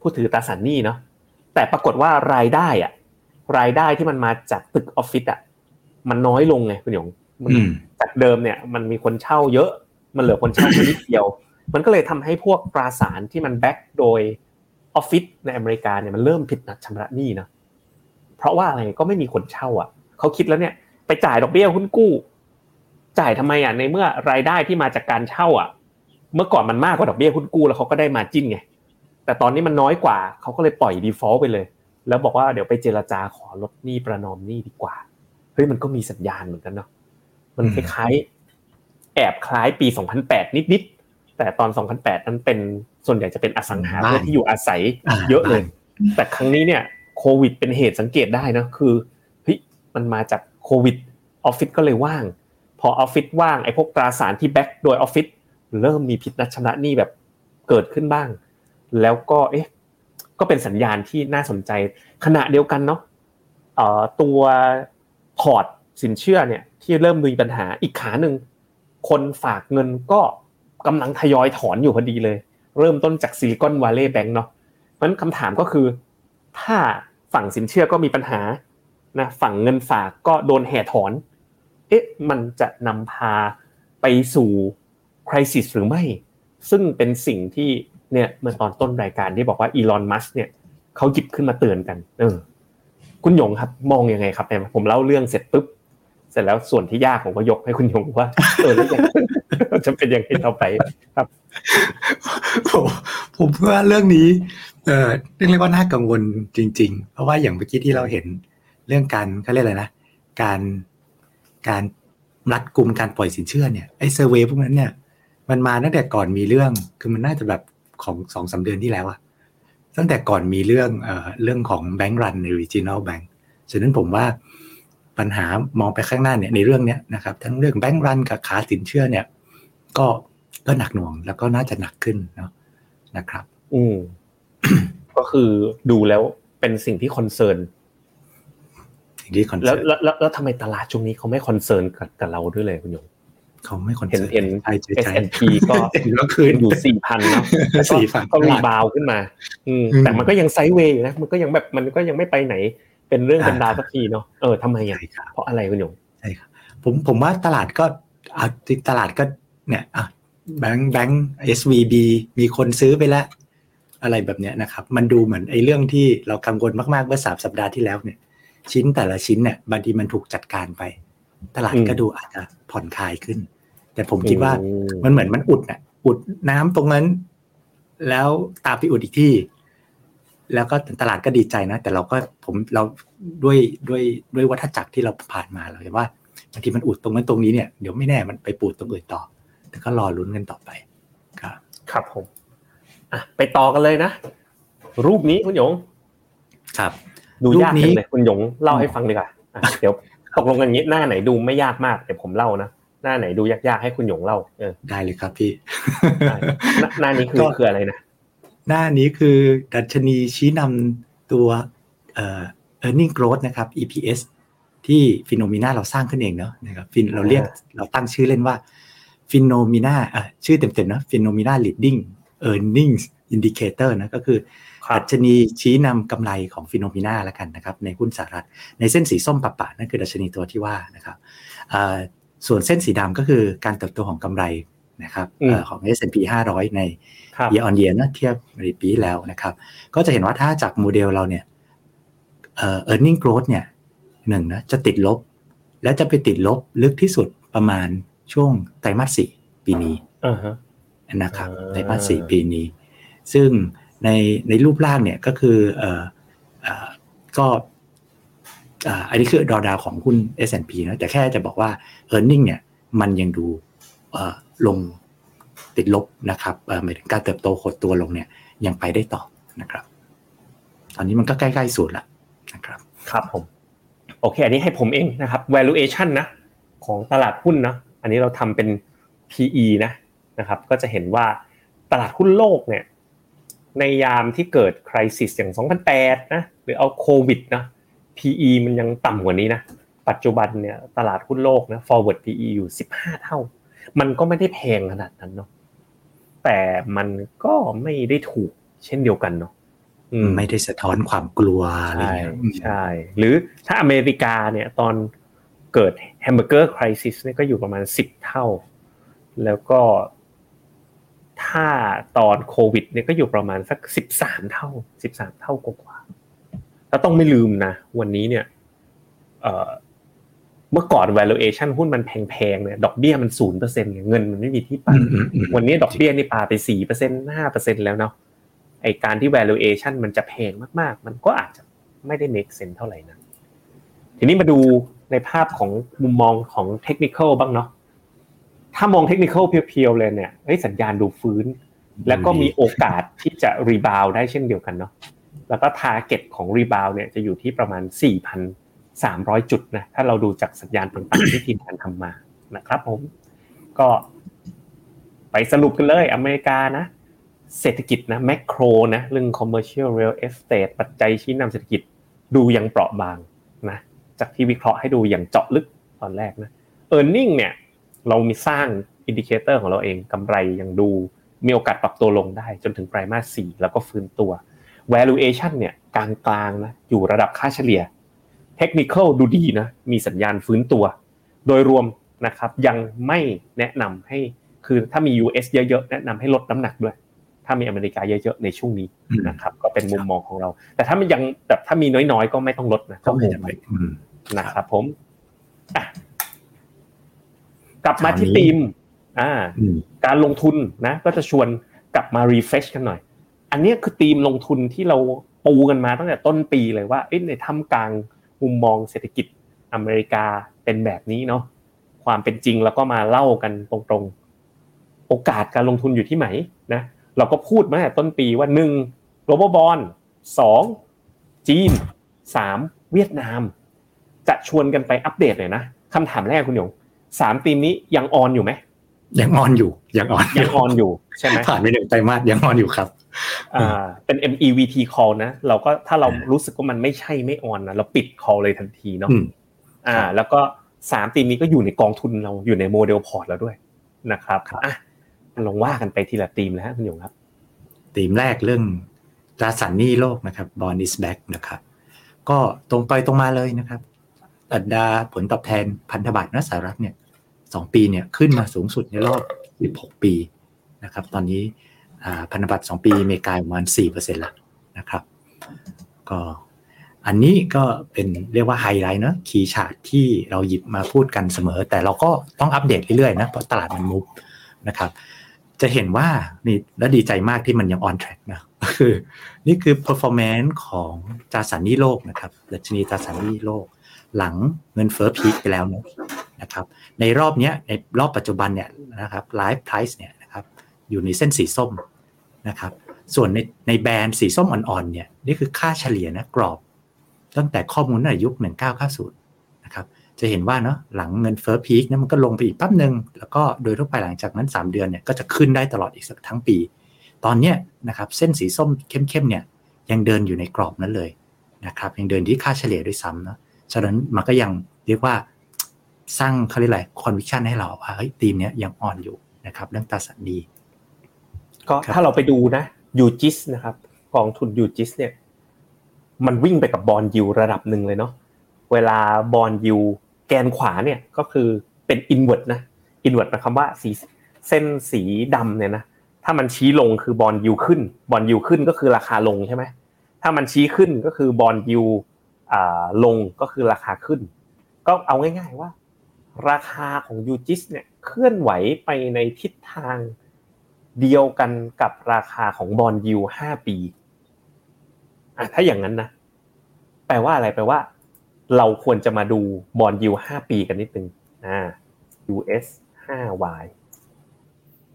[SPEAKER 2] ผู้ถือตราสารหนี้เนาะแต่ปรากฏว่ารายได้อะรายได้ที่มันมาจากตึกออฟฟิศอะมันน้อยลงไงคุณหยงจากเดิมเนี่ย มันมีคนเช่าเยอะ มันเหลือคนเช่าแค่นิดเดียว มันก็เลยทำให้พวกตราสารที่มัน back โดยออฟฟิศในอเมริกาเนี่ยมันเริ่มผิดนัดชำระหนี้นะ เพราะว่าอะไรก็ไม่มีคนเช่าอะเขาคิดแล้วเนี่ยไปจ่ายดอกเบี้ยหุ้นกู้ จ่ายทำไมอะในเมื่อรายได้ที่มาจากการเช่าอะ เมื่อก่อนมันมากกว่าดอกเบี้ยหุ้นกู้แล้วเขาก็ได้มาจิ้นไงแต่ตอนนี้มันน้อยกว่าเขาก็เลยปล่อยดีฟอลต์ไปเลย แล้วบอกว่าเดี๋ยวไปเจรจาขอลดหนี้ประนอมหนี้ดีกว่าเฮ้ยมันก็มีสัญญาณเหมือนกันเนาะมันคล้ายๆแอบคล้ายปี 2008 นิดๆแต่ตอน 2008 นั้นเป็นส่วนใหญ่จะเป็นอสังหาเพื่อที่อยู่อาศัยเยอะเลย แต่ครั้งนี้เนี่ย โควิดเป็นเหตุสังเกตได้นะคือเฮ้ยมันมาจากโควิดออฟฟิศก็เลยว่าง พอออฟฟิศว่างไอ้พวกตราสารที่ back โดยออฟฟิศเริ่มมีผิดนัดชำระหนี้แบบเกิดขึ้นบ้าง แล้วก็เอ๊ะก็เป็นสัญญาณที่น่าสนใจขณะเดียวกันเนาะตัวพอร์ตสินเชื่อเนี่ยที่เริ่มมีปัญหาอีกขาหนึ่งคนฝากเงินก็กำลังทยอยถอนอยู่พอดีเลย เริ่มต้นจากซิลิคอนวัลเลย์แบงก์เนาะเพราะฉะนั้นคำถามก็คือ ถ้า ฝั่งสินเชื่อก็มีปัญหานะฝั่งเงินฝากก็โดนแห่ถอน เอ๊ะมันจะนำพาไปสู่คริสิสหรือไม่ ซึ่งเป็นสิ่งที่เนี่ยเมื่อตอนต้นรายการที่บอกว่าอีลอนมัสเนี่ยเขาหยิบขึ้นมาเตือนกัน เออ คุณหยงครับ มองยังไงครับเนี่ยผมเล่าเรื่องเสร็จปุ๊บเสร็จแล้วส่วนที่ยากผมก็ยกให้คุณยงว่าเออแล้วจะเป็นยังไงต่อไปครับ
[SPEAKER 3] ผมผมว่าเรื่องนี้ เออเรียกว่าน่ากังวลจริง ๆ เพราะว่าอย่างเมื่อกี้ที่เราเห็นเรื่องการเขาเรียกอะไรนะ การการรัดกลุ่มการปล่อยสินเชื่อเนี่ยไอ้เซอร์เวยพวกนั้นเนี่ยมันมาตั้งแต่ก่อนมีเรื่องคือมันน่าจะแบบของสองสาเดือนที่แล้วอะตั้งแต่ก่อนมีเรื่องเอ่อเรื่องของแบงก์รันใน regional bank ฉะนั้นผมว่าปัญหามองไปข้างหน้าเนี่ยในเรื่องเนี้ยนะครับทั้งเรื่อง bank run กับขาสินเชื่อเนี่ย ก็ก็หนักหน่วงแล้วก็น่าจะหนักขึ้นเนาะนะครับ
[SPEAKER 2] อืม ก็คือดูแล้วเป็นสิ่งที่ concern
[SPEAKER 3] สิ่งที่ concern
[SPEAKER 2] แล้วแล้วแล้วแล้วทำไมตลาดช่วงนี้เขาไม่ concern กับกับเราด้วยเลยคุณหยง
[SPEAKER 3] เขาไม่ concern
[SPEAKER 2] เห็น
[SPEAKER 3] เห็
[SPEAKER 2] น
[SPEAKER 3] ใช่ใช่ใช่
[SPEAKER 2] S&P ก็
[SPEAKER 3] เห็นว่าคืน
[SPEAKER 2] อยู่สี่พันเนาะ
[SPEAKER 3] สี่พัน
[SPEAKER 2] ก็ rebound ขึ้นมา อืม
[SPEAKER 3] อืม
[SPEAKER 2] แต่มันก็ยังไซด์เวย์อยู่นะมันก็ยังแบบมันก็ยังไม่ไปไหน เป็นเรื่องเป็นราวสักทีเนาะเออทำไมอะ
[SPEAKER 3] ใช่ครับ
[SPEAKER 2] เพราะอะไรคุณหยง
[SPEAKER 3] ใช่ครับผมผมว่าตลาดก็อะตลาดก็เนี่ยอะแบงค์แบงค์ SVB มีคนซื้อไปแล้ว อะไรแบบเนี้ยนะครับ มันดูเหมือนไอ้เรื่องที่เรากังวลมากๆเมื่อสามสัปดาห์ที่แล้วเนี่ย ชิ้นแต่ละชิ้นเนี่ยบางทีมันถูกจัดการไป ตลาด
[SPEAKER 2] อืม
[SPEAKER 3] ก็ดูอาจจะผ่อนคลายขึ้น แต่ผมคิดว่า
[SPEAKER 2] อื
[SPEAKER 3] มันเหมือนมันอุดน่ะ อุดน้ำตรงนั้น แล้วตามไปอุดอีกที่ แล้วก็ตลาดก็ดีใจนะ แต่เราก็ผมเราด้วยด้วยด้วยวัฏจักรที่เราผ่านมาเราเห็นว่าบางทีมันอุดตรงนั้นตรงนี้เนี่ยเดี๋ยวไม่แน่มันไปปูดตรงอื่นต่อ แต่ก็รอลุ้นกันต่อไป ครับ
[SPEAKER 2] ครับผม อะไปต่อกันเลยนะ รูปนี้คุณหยง
[SPEAKER 3] ครับ
[SPEAKER 2] ดูยาก
[SPEAKER 3] รูปนี้
[SPEAKER 2] จังเลยคุณหยงเล่าให้ฟังดีกว่าอะเดี๋ยวตกลงกันอย่างนี้หน้าไหนดูไม่ยากมากเดี๋ยวผมเล่านะหน้าไหนดูยากๆให้คุณหยงเล่าเออ
[SPEAKER 3] ได้เลยครับพี่
[SPEAKER 2] ได้หน้าหน้านี้คือ
[SPEAKER 3] ก็
[SPEAKER 2] คืออะไรนะ
[SPEAKER 3] หน้านี้คือดัชนีชี้นำตัวเอ่อ earning growth นะครับ EPS ที่ FINNOMENA เราสร้างขึ้นเองเนาะนะครับฟินเราเรียกเราตั้งชื่อเล่นว่า FINNOMENA อะชื่อเต็มๆนะฟิโนมิน่า leading earnings indicator นะก็คือ
[SPEAKER 2] ครับ
[SPEAKER 3] ดัชนีชี้นำกำไรของฟิโนมิน่าแล้วกันนะครับในหุ้นสหรัฐ ในเส้นสีส้มปะปะนั่นคือดัชนีตัวที่ว่านะครับอ่าส่วนเส้นสีดำก็คือการเติบโตของกำไรนะครับ
[SPEAKER 2] อืม
[SPEAKER 3] เอ่อของ S&P 500 ใน
[SPEAKER 2] ครับ
[SPEAKER 3] year on year นะเทียบในปีที่แล้วนะครับ ก็จะเห็นว่าถ้าจากโมเดลเราเนี่ยเอ่อ earning growth เนี่ยหนึ่งนะจะติดลบ และจะไปติดลบลึกที่สุดประมาณช่วงไตรมาสสี่ปีนี้
[SPEAKER 2] อ่าฮะ
[SPEAKER 3] นะครับ
[SPEAKER 2] อ่า
[SPEAKER 3] ไตรมาสสี่ปีนี้ ซึ่งในในรูปร่างเนี่ยก็คือเอ่อเอ่อก็อ่าอันนี้คือดอดาวของหุ้น S&P นะแต่แค่จะบอกว่า e a r n i n g เนี่ยมันยังดูเอ่อลงติดลบนะครับเอ่อหมายถึงการเติบโตหดตัวลงเนี่ยยังไปได้ต่อนะครับ ตอนนี้มันก็ใกล้ๆศูนย์ละนะครับ
[SPEAKER 2] ครับผม โอเค อันนี้ให้ผมเองนะครับ valuation นะ ของตลาดหุ้นนะ อันนี้เราทำเป็น PE นะ นะครับก็จะเห็นว่าตลาดหุ้นโลกเนี่ยในยามที่เกิดคริสิสอย่าง 2008 นะหรือเอาโควิดนะ PE มันยังต่ำกว่านี้นะปัจจุบันเนี่ยตลาดหุ้นโลกนะ forward PE อยู่ 15 เท่า มันก็ไม่ได้แพงขนาดนั้นเนาะแต่มันก็ไม่ได้ถูกเช่นเดียวกันเนาะอืม
[SPEAKER 3] ไม่ได้สะท้อนความกลัวอะไร
[SPEAKER 2] ใช่
[SPEAKER 3] เงี้ย
[SPEAKER 2] ใช่ หรือถ้าอเมริกาเนี่ยตอนเกิด Hamburger Crisis เนี่ยก็อยู่ประมาณสิบเท่า แล้วก็ ถ้าตอนโควิดเนี่ยก็อยู่ประมาณสักสิบสามเท่าสิบสามเท่ากว่าๆแล้วต้องไม่ลืมนะ วันนี้เนี่ยเอ่อเมื่อก่อน valuation หุ้นมันแพงๆเนี่ยดอกเบี้ยมันศูนย์เปอร์เซ็นต์เงินมันไม่มีที่ไป
[SPEAKER 3] อืมอืมอืม
[SPEAKER 2] วันนี้ดอกเบี้ยนี่ปาไปสี่เปอร์เซ็นต์ห้าเปอร์เซ็นต์แล้วเนาะไอ้การที่ valuation มันจะแพงมากๆ มันก็อาจจะไม่ได้ make sense เท่าไหร่นะทีนี้มาดูในภาพของมุมมองของ technical บ้างเนาะ ถ้ามอง technical pure ๆเลยเนี่ยเฮ้ยสัญญาณดูฟื้น แล้วก็มีโอกาสที่จะ rebound ได้เช่นเดียวกันเนาะแล้วก็ target ของ rebound เนี่ยจะอยู่ที่ประมาณ 4,300 จุดนะถ้าเราดูจากสัญญาณต่างๆที่ทีมงานทำมานะครับผมก็ไปสรุปกันเลยอเมริกานะ เศรษฐกิจนะ macro นะเรื่อง commercial real estate ปัจจัยชี้นำเศรษฐกิจดูยังเปราะบางนะจากที่วิเคราะห์ให้ดูอย่างเจาะลึกตอนแรกนะ e a r n i n g เนี่ย เรามีสร้าง indicator ของเราเองกำไรยังดู มีโอกาสปรับตัวลงได้จนถึงไตรมาส4แล้วก็ฟื้นตัว valuation เนี่ยกลางกลางๆนะอยู่ระดับค่าเฉลี่ย technical ดูดีนะมีสัญญาณฟื้นตัว โดยรวมนะครับยังไม่แนะนำให้คือถ้ามี US เยอะๆแนะนำให้ลดน้ำหนักด้วย ถ้ามีอเมริกาเยอะๆในช่วงนี้นะครับก็เป็นมุมมองของเรา แต่ถ้ามันยังแบบถ้ามีน้อยๆ ก็ไม่ต้องลดนะ
[SPEAKER 3] ก็
[SPEAKER 2] ก็
[SPEAKER 3] ไม่
[SPEAKER 2] คง
[SPEAKER 3] จำ
[SPEAKER 2] ไว้
[SPEAKER 3] เป็นอืม
[SPEAKER 2] นะครับผมอะ กลับมาที่
[SPEAKER 3] คราวนี้
[SPEAKER 2] ธีมอ่า
[SPEAKER 3] อืม
[SPEAKER 2] การลงทุนนะ ก็จะชวนกลับมา refresh กันหน่อย อันเนี้ยคือธีมลงทุนที่เราปูกันมาตั้งแต่ต้นปีเลยว่าเอ้ยในท่ามกลางมุมมองเศรษฐกิจอเมริกาเป็นแบบนี้เนาะความเป็นจริงแล้วก็มาเล่ากันตรงๆ โอกาสการลงทุนอยู่ที่ไหนนะเราก็พูดมาตั้งแต่ต้นปีว่าหนึ่ง global bond สองจีนสามเวียดนาม จะชวนกันไปอัปเดตหน่อยนะคำถามแรกคุณหยง สามธีมนี้ยังออนอยู่ไหม
[SPEAKER 3] ยังออนอยู่ยังออน
[SPEAKER 2] ยังออนอยู่ใช่ไหม
[SPEAKER 3] ผ่านไปหนึ่งไตรมาสยังออนอยู่ครับ
[SPEAKER 2] อ่าเป็น MEVT call นะ เราก็ถ้าเรารู้สึกว่ามันไม่ใช่ไม่ on นะเราปิด call เลยทันทีเนาะ
[SPEAKER 3] อืม
[SPEAKER 2] อ่า แล้วก็สามตีมนี้ก็อยู่ในกองทุนเราอยู่ใน model port แล้วด้วยนะครับอะลองว่ากันไปทีละตีมนะฮะคุณหยงครับ
[SPEAKER 3] ธีมแรกเรื่องตราสารหนี้โลกนะครับ bond is back นะครับ ก็ตรงไปตรงมาเลยนะครับ อัตราผลตอบแทนพันธบัตรสหรัฐเนี่ยสองปีเนี่ยขึ้นมาสูงสุดในรอบ 16 ปีนะครับ ตอนนี้พันธบัตร2ปีอเมริกาประมาณ4%ละนะครับ ก็อันนี้ก็เป็นเรียกว่าไฮไลท์เนอะ key chart ที่เราหยิบมาพูดกันเสมอ แต่เราก็ต้องอัปเดตเรื่อยๆนะเพราะตลาดมัน move นะครับ จะเห็นว่านี่และดีใจมากที่มันยัง on track นะคือนี่คือ performance ของตราสารหนี้โลกนะครับดัชนีตราสารหนี้โลก หลังเงินเฟ้อ peak ไปแล้วนะครับ ในรอบนี้ในรอบปัจจุบันเนี่ยนะครับ live price เนี่ยนะครับอยู่ในเส้นสีส้มนะครับ ส่วนในในแบรนด์สีส้มอ่อนๆเนี่ยนี่คือค่าเฉลี่ยนะกรอบ ตั้งแต่ข้อมูลตั้งแต่ยุค 1990 นะครับ จะเห็นว่าเนาะหลังเงินเฟ้อพีคเนี่ยมันก็ลงไปอีกแป๊บหนึ่งแล้วก็โดยทั่วไปหลังจากนั้น 3 เดือนเนี่ยก็จะขึ้นได้ตลอดอีกสักทั้งปี ตอนเนี้ยนะครับเส้นสีส้มเข้มๆเนี่ยยังเดินอยู่ในกรอบนั้นเลยนะครับยังเดินที่ค่าเฉลี่ยด้วยซ้ำเนาะ ฉะนั้นมันก็ยังเรียกว่าสร้างเขาเรียกอะไร conviction ให้เราว่าเฮ้ยทีมเนี้ยยัง on อยู่นะครับเรื่องตราสารหนี้
[SPEAKER 2] ก็
[SPEAKER 3] ครับ
[SPEAKER 2] ถ้าเราไปดูนะ UGIS นะครับกองทุน UGIS เนี่ย มันวิ่งไปกับ bond yield ระดับหนึ่งเลยเนาะเวลา bond yield แกนขวาเนี่ยก็คือเป็นอินเว r ร์นะอินเว r ร์หมายความว่าสีเส้นสีดำเนี่ยนะถ้ามันชี้ลงคือ bond yield ขึ้น bond yield ขึ้นก็คือราคาลงใช่ไหมถ้ามันชี้ขึ้นก็คือ bond yield อ่า ลงก็คือราคาขึ้น ก็เอาง่าย ๆว่า ราคาของ UGIS เนี่ยเคลื่อนไหวไปในทิศทางเดียวกันกับราคาของ bond yield ห้าปีอะถ้าอย่างนั้นนะแปลว่าอะไรแปลว่า เราควรจะมาดู bond yield ห้าปีกันนิดนึงอ่า US ห้า Y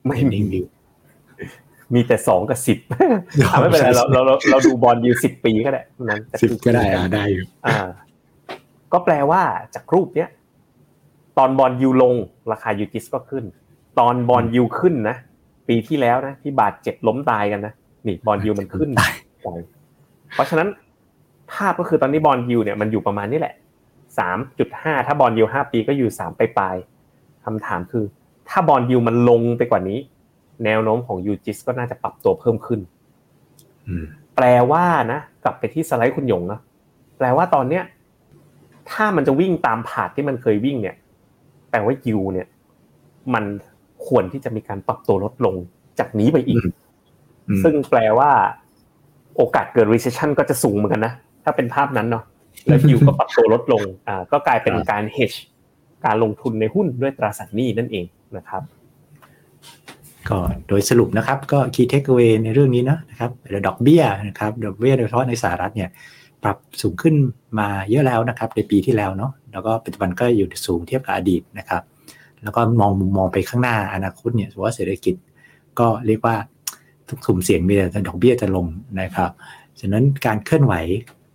[SPEAKER 2] ไม่มี
[SPEAKER 3] ดี
[SPEAKER 2] มีแต่สองกับสิบอะไม่เป็นไรเราเราเราเราดู bond yield สิบปีก็ได้นั้นจะ
[SPEAKER 3] สิบ
[SPEAKER 2] คือ
[SPEAKER 3] ก็ได้อะได้อยู่
[SPEAKER 2] อ่า ก็แปลว่าจากรูปเนี้ยตอน bond yield ลง ราคา UGIS ก็ขึ้น ตอน bond yield ขึ้นนะปีที่แล้วนะที่บาดเจ็บล้มตายกันนะนี่ bond yield มันขึ้น
[SPEAKER 3] ตาย
[SPEAKER 2] ไปเพราะฉะนั้นภาพก็คือตอนนี้ bond yield เนี่ยมันอยู่ประมาณนี้แหละสามจุดห้าถ้าบอลยูห้าปีก็อยู่สามปลายๆคำถามคือ ถ้าบอลยูมันลงไปกว่านี้ แนวโน้มของยูจิสก็น่าจะปรับตัวเพิ่มขึ้น
[SPEAKER 3] อืม
[SPEAKER 2] แปลว่านะกลับไปที่สไลด์คุณหยงนะแปลว่าตอนเนี้ย ถ้ามันจะวิ่งตามผาดที่มันเคยวิ่งเนี่ย แปลว่ายูเนี่ย มันควรที่จะมีการปรับตัวลดลงจากนี้ไปอีก
[SPEAKER 3] อืม
[SPEAKER 2] ซึ่งแปลว่า โอกาสเกิด recession ก็จะสูงเหมือนกันนะถ้าเป็นภาพนั้นเนาะแล้วยูก็ปรับตัวลดลงอ่าก็กลายเป็นการ hedge การลงทุนในหุ้นด้วยตราสารหนี้นั่นเองนะครับ
[SPEAKER 3] ก็โดยสรุปนะครับก็ key takeaway ในเรื่องนี้เนอะนะครับดอกเบี้ยนะครับดอกเบี้ยโดยเฉพาะในสหรัฐเนี่ยปรับสูงขึ้นมาเยอะแล้วนะครับในปีที่แล้วเนาะแล้วก็ปัจจุบันก็อยู่สูงเทียบกับอดีตนะครับ แล้วก็มองมุมมองไปข้างหน้าอนาคตเนี่ยว่าเศรษฐกิจก็เรียกว่าทุกสุ่มเสี่ยงมีแต่ดอกเบี้ยจะลงนะครับฉะนั้นการเคลื่อนไหว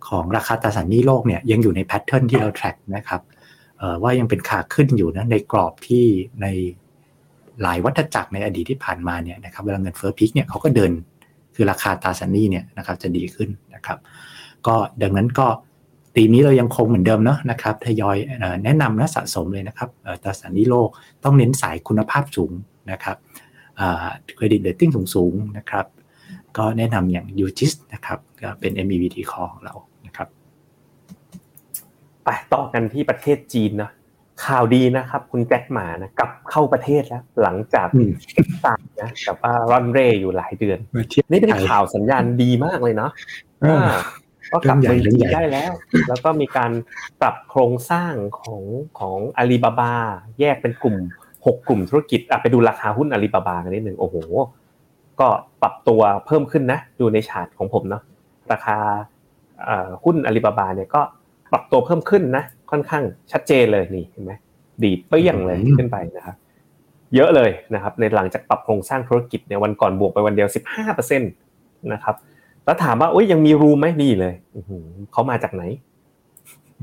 [SPEAKER 3] ของราคาตราสารหนี้โลกเนี่ยยังอยู่ในแพทเทิร์นที่เรา track นะครับว่ายังเป็นขาขึ้นอยู่นะในกรอบที่ใน หลายวัฏจักรในอดีตที่ผ่านมาเนี่ยนะครับเวลาเงินเฟ้อพีคเนี่ยเขาก็เดินคือราคาตราสารหนี้เนี่ยนะครับจะดีขึ้นนะครับ ก็ดังนั้นก็ตีมนี้เรายังคงเหมือนเดิมเนาะนะครับทยอยแนะนำนะสะสมเลยนะครับตราสารหนี้โลกต้องเน้นสายคุณภาพสูงนะครับเครดิตเรตติ้งสูงๆนะครับ ก็แนะนำอย่าง UGIS นะครับก็เป็น MEVT Core ของเรานะครับ
[SPEAKER 2] ไปต่อกันที่ประเทศจีนนะ ข่าวดีนะครับ คุณแจ็คหมานะกลับเข้าประเทศแล้ว หลังจากตามนะกับว่ารอนเร่อยู่หลายเดือน นี่เป็นข่าวสัญญาณดีมากเลยเนาะก็กลับไปทีได้แล้ว แล้วก็มีการปรับโครงสร้างของของอาลีบาบา แยกเป็นกลุ่มหกกลุ่มธุรกิจอะไปดูราคาหุ้นอาลีบาบากันนิดหนึ่งโอ้โห ก็ปรับตัวเพิ่มขึ้นนะ ดูในชาร์ตของผมเนาะราคาหุ้นอาลีบาบาเนี่ยก็ ปรับตัวเพิ่มขึ้นนะ ค่อนข้างชัดเจนเลยนี่เห็นไหมดีเปี้ยงเลยขึ้นไปนะครับ เยอะเลยนะครับ ในหลังจากปรับโครงสร้างธุรกิจในวันก่อนบวกไปวันเดียวสิบห้าเปอร์เซ็นตนะครับ แล้วถามว่าโอ้ยยังมี room ไหมนี่เลยเขามาจากไหน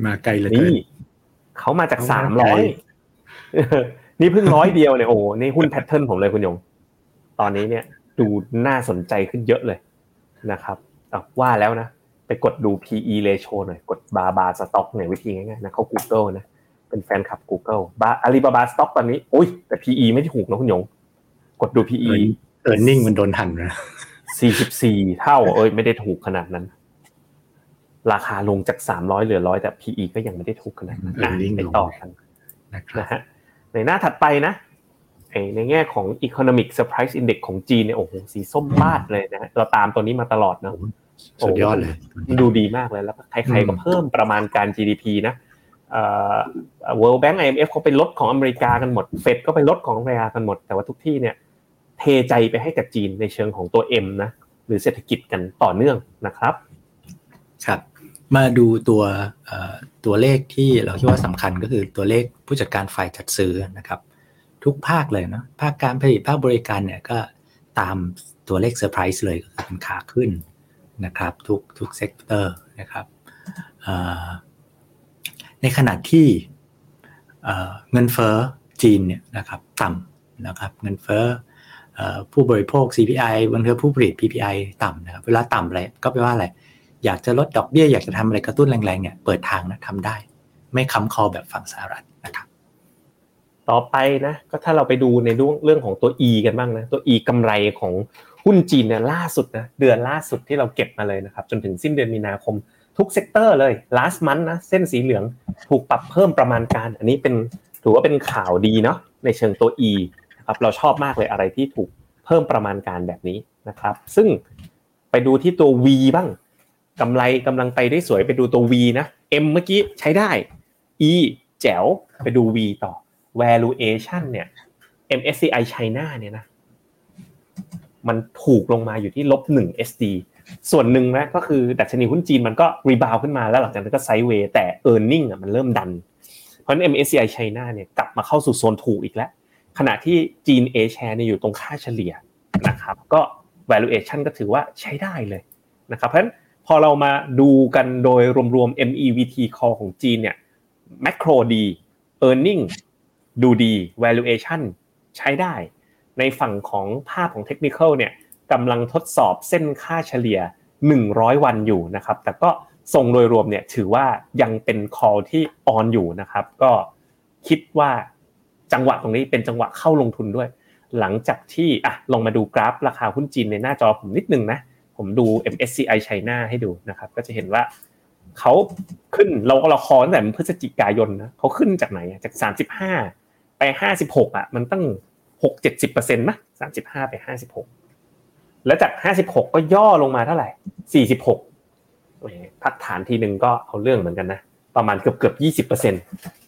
[SPEAKER 3] มาไกลเลย
[SPEAKER 2] นี่เขามาจากสามร้อยนี่เพิ่งร้อยเดียวเนี่ยโอ้นี่หุ้น pattern ผมเลยคุณยง ตอนนี้เนี่ย ดูน่าสนใจขึ้นเยอะเลยนะครับว่าแล้วนะ ไปกดดู PE ratio หน่อย กดบาบาสต็อกเนี่ยวิธีง่ายๆนะเข้า Google นะ เป็นแฟนคลับ Google บาอาลีบาบาสต็อกตอนนี้โอ้ยแต่ PE ไม่ถูกนะคุณยง กดดู PE
[SPEAKER 3] เออร์เน็งมันโดนหันนะ
[SPEAKER 2] 44เท่า เอ้ยไม่ได้ถูกขนาดนั้น ราคาลงจาก300เหลือร้อยแต่ PE ก็ยังไม่ได้ถูกขนาดนั้นไปต่อกันนะฮะในหน้าถัดไปนะในแง่ของ Economic Surprise Index ของจีนเนี่ยโอ้โหสีส้มบาดเลยนะเราตามตัวนี้มาตลอดนะ
[SPEAKER 3] สุดยอดเลย
[SPEAKER 2] ดูดีมากเลยแล้วใครๆก็เพิ่มประมาณการ GDP นะ World Bank IMF เขาไปลดของอเมริกากันหมดเฟดก็ไปลดของอเมริกากันหมด แต่ว่าทุกที่เนี่ย เทใจไปให้กับจีนในเชิงของตัว M นะหรือเศรษฐกิจกันต่อเนื่องนะครับ
[SPEAKER 3] ครับ มาดูตัวตัวเลขที่เราคิดว่าสำคัญก็คือตัวเลขผู้จัดการฝ่ายจัดซื้อนะครับ ทุกภาคเลยเนาะภาคการผลิตภาคบริการเนี่ยก็ตามตัวเลขเซอร์ไพรส์เลยก็คือเป็นขาขึ้น นะครับทุกทุก sectorนะครับในขณะที่เงินเฟ้อจีนเนี่ยนะครับต่ำนะครับเงินเฟ้อผู้บริโภค CPI บางเทอผู้ผลิต PPI ต่ำนะครับเวลาต่ำอะไรก็แปลว่าอะไร อยากจะลดดอกเบี้ย อยากจะทำอะไรกระตุ้นแรงๆเนี่ยเปิดทางนะทำได้ ไม่ค้ำคอแบบฝั่งสหรัฐนะครับ
[SPEAKER 2] ต่อไปนะก็ถ้าเราไปดูในเรื่องของตัว E กันบ้างนะตัว E กำไรของ หุ้นจีนเนี่ยล่าสุดนะเดือนล่าสุดที่เราเก็บมาเลยนะครับจนถึงสิ้นเดือนมีนาคมทุก sector เลย last month นะเส้นสีเหลืองถูกปรับเพิ่มประมาณการ อันนี้เป็นถือว่าเป็นข่าวดีเนาะในเชิงตัว E ครับเราชอบมากเลยอะไรที่ถูกเพิ่มประมาณการแบบนี้นะครับ ซึ่งไปดูที่ตัว V บ้างกำไรกำลังไปได้สวยไปดูตัว V นะ M เมื่อกี้ใช้ได้ E แจ๋วไปดู V ต่อ valuation เนี่ย MSCI China เนี่ยนะ มันถูกลงมาอยู่ที่ลบหนึ่ง SD ส่วนหนึ่งนะก็คือดัชนีหุ้นจีนมันก็รีบาวขึ้นมาแล้วหลังจากนั้นก็ไซด์เวย์แต่ e a r n i n g อะมันเริ่มดัน เพราะนั้น MSCI China เนี่ยกลับมาเข้าสู่โซนถูกอีกแล้ว ขณะที่จีน A share เนี่ยอยู่ตรงค่าเฉลี่ยนะครับก็ valuation ก็ถือว่าใช้ได้เลยนะครับเพราะฉะนั้นพอเรามาดูกันโดยรวมๆ MEVT call ของจีนเนี่ย macro ดี earning ดูดี valuation ใช้ได้ ในฝั่งของภาพของเทคนิคเนี่ยกำลังทดสอบเส้นค่าเฉลี่ย 100 วันอยู่นะครับ แต่ก็ทรงโดยรวมเนี่ยถือว่ายังเป็น call ที่ออนอยู่นะครับ ก็คิดว่าจังหวะตรงนี้เป็นจังหวะเข้าลงทุนด้วย หลังจากที่อะลองมาดูกราฟราคาหุ้นจีนในหน้าจอผมนิดนึงนะผมดู MSCI China ให้ดูนะครับ ก็จะเห็นว่าเขาขึ้นเราเราคอตั้งแต่พฤศจิกายนนะเขาขึ้นจากไหนจาก 35 ไป 56อะมันตั้ง หกเจ็ดสิบเปอร์เซ็นต์มั้ยสามสิบห้าไปห้าสิบหกแล้วจากห้าสิบหกก็ย่อลงมาเท่าไหร่สี่สิบหกพักฐานทีหนึ่งก็เอาเรื่องเหมือนกันนะ ประมาณเกือบเกือบยี่สิบเปอร์เซ็นต์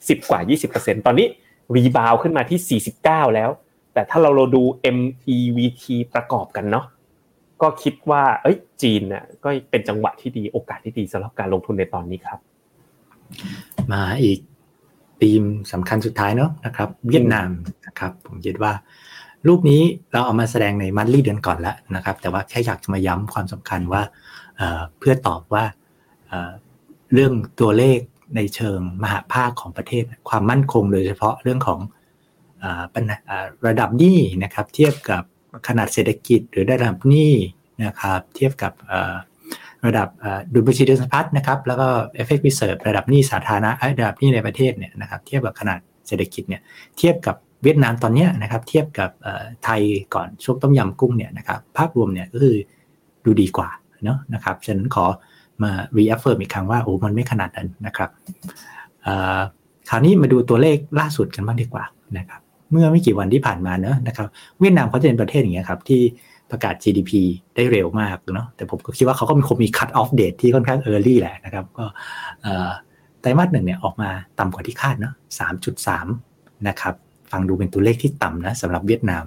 [SPEAKER 2] สิบกว่ายี่สิบเปอร์เซ็นต์ตอนนี้รีบาวขึ้นมาที่สี่สิบเก้าแล้ว แต่ถ้าเราเราดู MEVT ประกอบกันเนาะก็คิดว่า เอ้ย จีนน่ะก็เป็นจังหวะที่ดีโอกาสที่ดีสำหรับการลงทุนในตอนนี้ครับ
[SPEAKER 3] มาอีก ธีมสำคัญสุดท้ายเนาะนะครับเวียดนามนะครับผมคิดว่า รูปนี้เราเอามาแสดงในมันลี่เดือนก่อนแล้วนะครับ แต่ว่าแค่อยากจะมาย้ำความสำคัญว่าเพื่อตอบว่าเรื่องตัวเลขในเชิงมหาภาคของประเทศ ความมั่นคงโดยเฉพาะเรื่องของระดับหนี้นะครับ เทียบกับขนาดเศรษฐกิจหรือระดับหนี้นะครับ เทียบกับ ระดับดุลบัญชีเดินสะพัดนะครับแล้วก็เอฟเฟกต์พิเศษระดับหนี้สาธารณะระดับหนี้ในประเทศเนี่ยนะครับเทียบกับขนาดเศรษฐกิจเนี่ยเทียบกับเวียดนามตอนนี้นะครับเทียบกับไทยก่อนช่วงต้มยำกุ้งเนี่ยนะครับภาพรวมเนี่ยก็คือดูดีกว่าเนาะนะครับฉะนั้นขอมา reaffirm อีกครั้งว่าโอ้มันไม่ขนาดนั้นนะครับคราวนี้มาดูตัวเลขล่าสุดกันบ้างดีกว่านะครับเมื่อไม่กี่วันที่ผ่านมาเนอะนะครับเวียดนามเขาจะเป็นประเทศอย่างเงี้ยครับที่ ประกาศ GDP ได้เร็วมากเนาะแต่ผมก็คิดว่าเขาก็มีคงมี cut off date ที่ค่อนข้าง early แหละนะครับ ก็ไตรมาสหนึ่งเนี่ยออกมาต่ำกว่าที่คาดเนาะ3.3 นะครับ ฟังดูเป็นตัวเลขที่ต่ำนะสำหรับเวียดนาม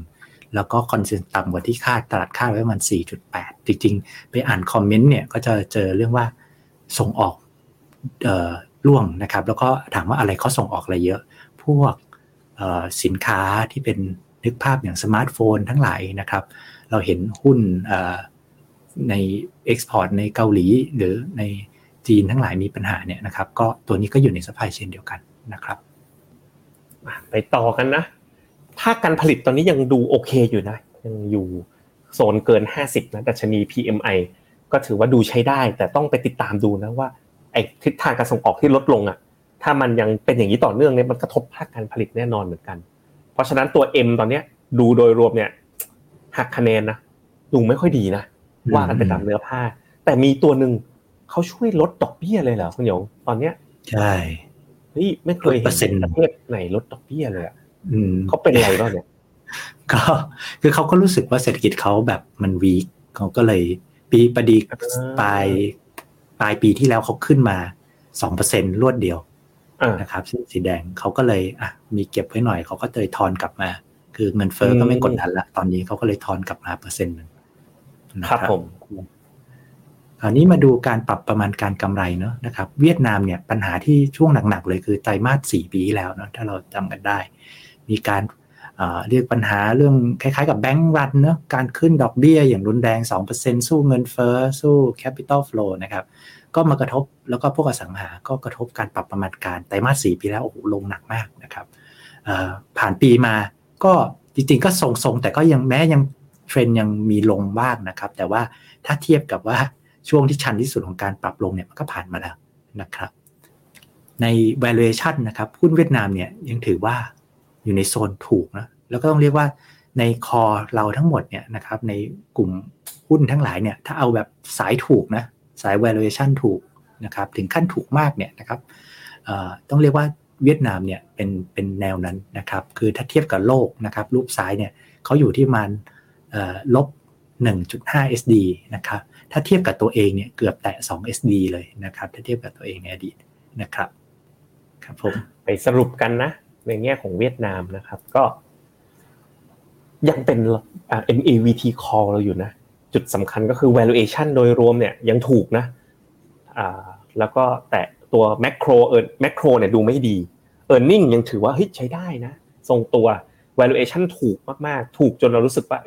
[SPEAKER 3] แล้วก็คอนเซนต่ำกว่าที่คาดตลาดคาดไว้ประมาณ 4.8 จริง ๆ ไปอ่านคอมเมนต์เนี่ยก็จะเจอเรื่องว่าส่งออกออร่วงนะครับ แล้วก็ถามว่าอะไรเขาส่งออกอะไรเยอะ พวกสินค้าที่เป็นนึกภาพอย่างสมาร์ทโฟนทั้งหลายนะครับ เราเห็นหุ้นใน export ในเกาหลีหรือในจีนทั้งหลายมีปัญหาเนี่ยนะครับ ก็ตัวนี้ก็อยู่ใน supply chain เดียวกันนะครับ
[SPEAKER 2] ไปต่อกันนะภาคการผลิตตอนนี้ยังดูโอเคอยู่นะ ยังอยู่โซนเกิน 50นะดัชนี PMI ก็ถือว่าดูใช้ได้ แต่ต้องไปติดตามดูนะว่าไอ้ทิศทางการส่งออกที่ลดลงอะ ถ้ามันยังเป็นอย่างนี้ต่อเนื่องเนี่ยมันกระทบภาคการผลิตแน่นอนเหมือนกัน เพราะฉะนั้นตัว M ตอนเนี้ยดูโดยรวมเนี่ย หักคะแนนนะดูไม่ค่อยดีนะว่ากันไปตามเนื้อผ้า แต่มีตัวหนึ่งเขาช่วยลดดอกเบี้ยเลยเหรอคุณหยงตอนเนี้ย
[SPEAKER 3] ใช่
[SPEAKER 2] เฮ้ยไม่เคยเห็นประเทศไหนลดดอกเบี้ยเลยอะเขาเป็นอะไรบ้างเนี่ย
[SPEAKER 3] ก็คือเขาก็รู้สึกว่าเศรษฐกิจเขาแบบมันวีคเขาก็เลย ปีประดีปลายปลายปีที่แล้วเขาขึ้นมาสองเปอร์เซ็นรวดเดียวนะครับสีแดงเขาก็เลยอะมีเก็บไว้หน่อยเขาก็เลยทอนกลับมา คือเงินเฟ้อก็ไม่กดดันละตอนนี้เขาก็เลยทอนกลับมาเปอร์เซ็นต์หนึ่ง
[SPEAKER 2] ครับผม
[SPEAKER 3] คราวนี้มาดูการปรับประมาณการกำไรเนาะนะครับ เวียดนามเนี่ยปัญหาที่ช่วงหนักๆเลยคือไตรมาสสี่ปีแล้วเนาะถ้าเราจำกันได้ มีการเรียกปัญหาเรื่องคล้ายๆกับ bank run เนาะการขึ้นดอกเบี้ยอย่างรุนแรง 2%สู้เงินเฟ้อสู้ capital flow นะครับ ก็มากระทบแล้วก็พวกอสังหา ก็กระทบการปรับประมาณการไตรมาสสี่ปีแล้วโอ้โหลงหนักมากนะครับผ่านปีมา ก็จริงๆก็ทรงๆ แต่ก็ยังแม้ยังเทรนยังมีลงบ้างนะครับ แต่ว่าถ้าเทียบกับว่าช่วงที่ชันที่สุดของการปรับลงเนี่ยมันก็ผ่านมาแล้วนะครับ ใน valuation นะครับหุ้นเวียดนามเนี่ยยังถือว่าอยู่ในโซนถูกนะแล้วก็ต้องเรียกว่าในคอเราทั้งหมดเนี่ยนะครับในกลุ่มหุ้นทั้งหลายเนี่ยถ้าเอาแบบสายถูกนะสาย valuation ถูกนะครับถึงขั้นถูกมากเนี่ยนะครับต้องเรียกว่า เวียดนามเนี่ยเป็นเป็นแนวนั้นนะครับคือถ้าเทียบกับโลกนะครับรูปซ้ายเนี่ยเขาอยู่ที่มันลบ 1.5 SD นะครับถ้าเทียบกับตัวเองเนี่ยเกือบแตะ 2 SD เลยนะครับถ้าเทียบกับตัวเองในอดีตนะครับครับผม
[SPEAKER 2] ไปสรุปกันนะในแง่ของเวียดนามนะครับก็ยังเป็น MAVT call เราอยู่นะ จุดสำคัญก็คือ valuation โดยรวมเนี่ยยังถูกนะแล้วก็แต่ ตัว macro เออ macro เนี่ยดูไม่ดี earning ยังถือว่าเฮ้ยใช้ได้นะ ทรงตัว valuation ถูกมากๆ ถูกจนเรารู้สึกว่า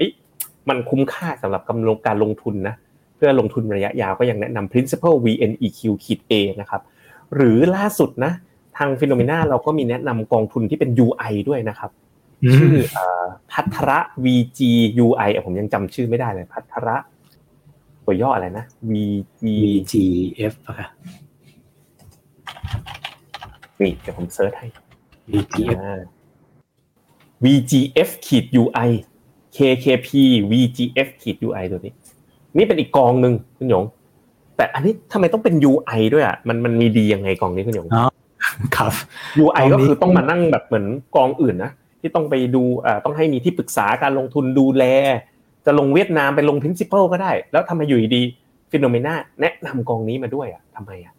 [SPEAKER 2] มันคุ้มค่าสำหรับกำลังการลงทุนนะเพื่อลงทุนระยะยาวก็ยังแนะนำ principal VNEQ ขีด A นะครับหรือล่าสุดนะ ทางฟิโนเมนาเราก็มีแนะนำกองทุนที่เป็น UI ด้วยนะครับชื่อพัทระ VG UI ผมยังจำชื่อไม่ได้เลยพัทระตัวย่ออะไรนะ VG
[SPEAKER 3] VGF อะ
[SPEAKER 2] นี่เดี๋ยวผม search ให้ VGF VGF ขีด UI KKP VGF ขีด UI ตัวนี้ นี่เป็นอีกกองหนึ่งคุณหยง แต่อันนี้ทำไมต้องเป็น UI ด้วยอะมันมันมีดียังไงกองนี้คุณหยง
[SPEAKER 3] ครับ
[SPEAKER 2] UI ก็คือต้องมานั่งแบบเหมือนกองอื่นนะที่ต้องไปดูอ่าต้องให้มีที่ปรึกษาการลงทุนดูแล จะลงเวียดนามไปลง principal ก็ได้ แล้วทำไมอยู่ดี FINNOMENAแนะนำกองนี้มาด้วยอะทำไมอะ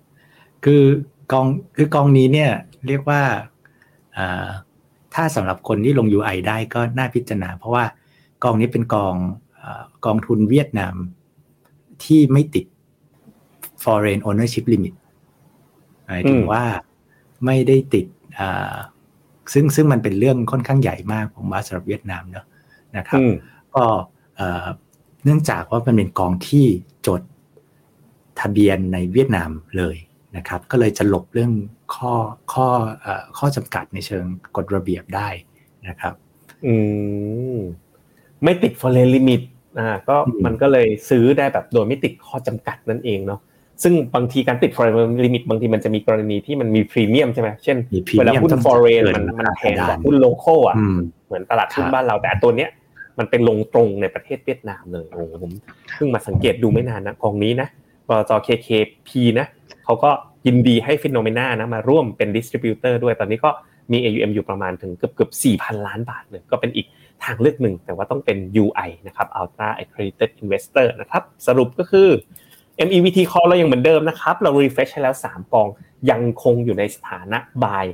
[SPEAKER 3] คือ กองคือกองนี้เนี่ยเรียกว่าอ่าถ้าสำหรับคนที่ลง UI ได้ก็น่าพิจารณา เพราะว่ากองนี้เป็นกองกองทุนเวียดนามที่ไม่ติด foreign ownership limit หมายถึงว่าไม่ได้ติดซึ่งซึ่งมันเป็นเรื่องค่อนข้างใหญ่มากของบาสำหรับเวียดนามเนอะนะครับ ก็เนื่องจากว่ามันเป็นกองที่จดทะเบียนในเวียดนามเลย นะครับก็เลยจะหลบเรื่องข้อข้อข้อจำกัดในเชิงกฎระเบียบได้นะครับ
[SPEAKER 2] อืมไม่ติด foreign limit อ่าก็มันก็เลยซื้อได้แบบโดยไม่ติดข้อจำกัดนั่นเองเนาะซึ่งบางทีการติด foreign limit บางทีมันจะมีกรณีที่มันมีพรีเมียมใช่ไหมเช่นเวลาหุ้น foreign มันมันแพงกว่าหุ้น local อะเหมือนตลาดหุ้นบ้านเราแต่ตัวเนี้ยมันเป็นลงตรงในประเทศเวียดนามเลยโอ้ผมเพิ่งมาสังเกตดูไม่นานนะกองนี้นะ บลจ KKP นะ เขาก็ยินดีให้ FINNOMENA นะมาร่วมเป็น distributor ด้วยตอนนี้ก็มี AUM อยู่ประมาณถึงเกือบเกือบ4,000 ล้านบาทเลยก็เป็นอีกทางเลือกหนึ่ง แต่ว่าต้องเป็น UI นะครับ Ultra Accredited Investor นะครับ สรุปก็คือ MEVT Call เรายังเหมือนเดิมนะครับ เรา refresh ให้แล้ว 3 กอง ยังคงอยู่ในสถานะ buy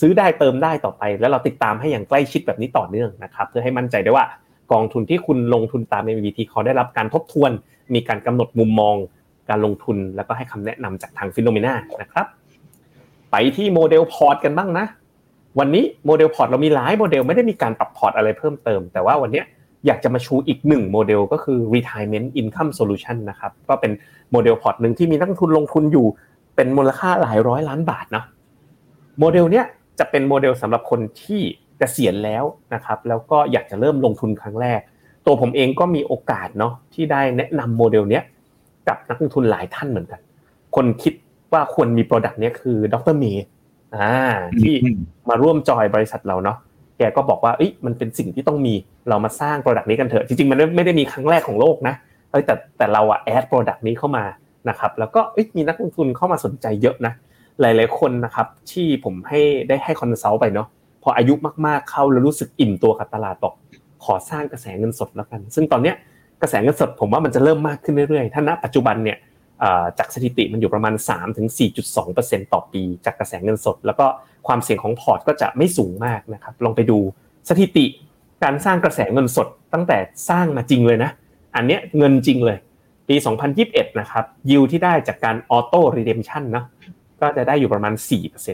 [SPEAKER 2] ซื้อได้เติมได้ต่อไป แล้วเราติดตามให้อย่างใกล้ชิดแบบนี้ต่อเนื่องนะครับ เพื่อให้มั่นใจได้ว่ากองทุนที่คุณลงทุนตาม MEVT Call ได้รับการทบทวน มีการกำหนดมุมมอง การลงทุนแล้วก็ให้คำแนะนำจากทาง FINNOMENA นะครับ ไปที่โมเดลพอร์ตกันบ้างนะ วันนี้โมเดลพอร์ตเรามีหลายโมเดลไม่ได้มีการปรับพอร์ตอะไรเพิ่มเติม แต่ว่าวันนี้อยากจะมาชูอีกหนึ่งโมเดลก็คือ retirement income solution นะครับ ก็เป็นโมเดลพอร์ตหนึ่งที่มีนักทุนลงทุนอยู่ เป็นมูลค่าหลายร้อยล้านบาทนะโมเดลเนี้ยจะเป็นโมเดลสำหรับคนที่เกษียณแล้วนะครับ แล้วก็อยากจะเริ่มลงทุนครั้งแรก ตัวผมเองก็มีโอกาสเนาะที่ได้แนะนำโมเดลเนี้ย กับนักลงทุนหลายท่านเหมือนกัน คนคิดว่าควรมี product เนี้ยคือดรเมย์อ่าที่มาร่วมจอยบริษัทเราเนาะแกก็บอกว่าเอ้ยมันเป็นสิ่งที่ต้องมีเรามาสร้าง product นี้กันเถอะจริงๆมันไม่ได้มีครั้งแรกของโลกนะแต่แต่เราอะ add product นี้เข้ามานะครับแล้วก็มีนักลงทุนเข้ามาสนใจเยอะนะหลาย ๆ คนนะครับที่ผมให้ได้ให้ consult ไปเนาะพออายุมากๆเข้าแล้วรู้สึกอิ่มตัวกับตลาดบอกขอสร้างกระแสเงินสดแล้วกัน ซึ่งตอนเนี้ย กระแสเงินสดผมว่ามันจะเริ่มมากขึ้นเรื่อยๆ ถ้าณปัจจุบันเนี่ยจากสถิติมันอยู่ประมาณ 3-4.2%ต่อปี จากกระแสเงินสด แล้วก็ความเสี่ยงของพอร์ตก็จะไม่สูงมากนะครับ ลองไปดูสถิติการสร้างกระแสเงินสดตั้งแต่สร้างมาจริงเลยนะ อันเนี้ยเงินจริงเลย ปี 2021 นะครับยิวที่ได้จากการ auto redemption นะก็จะได้อยู่ประมาณ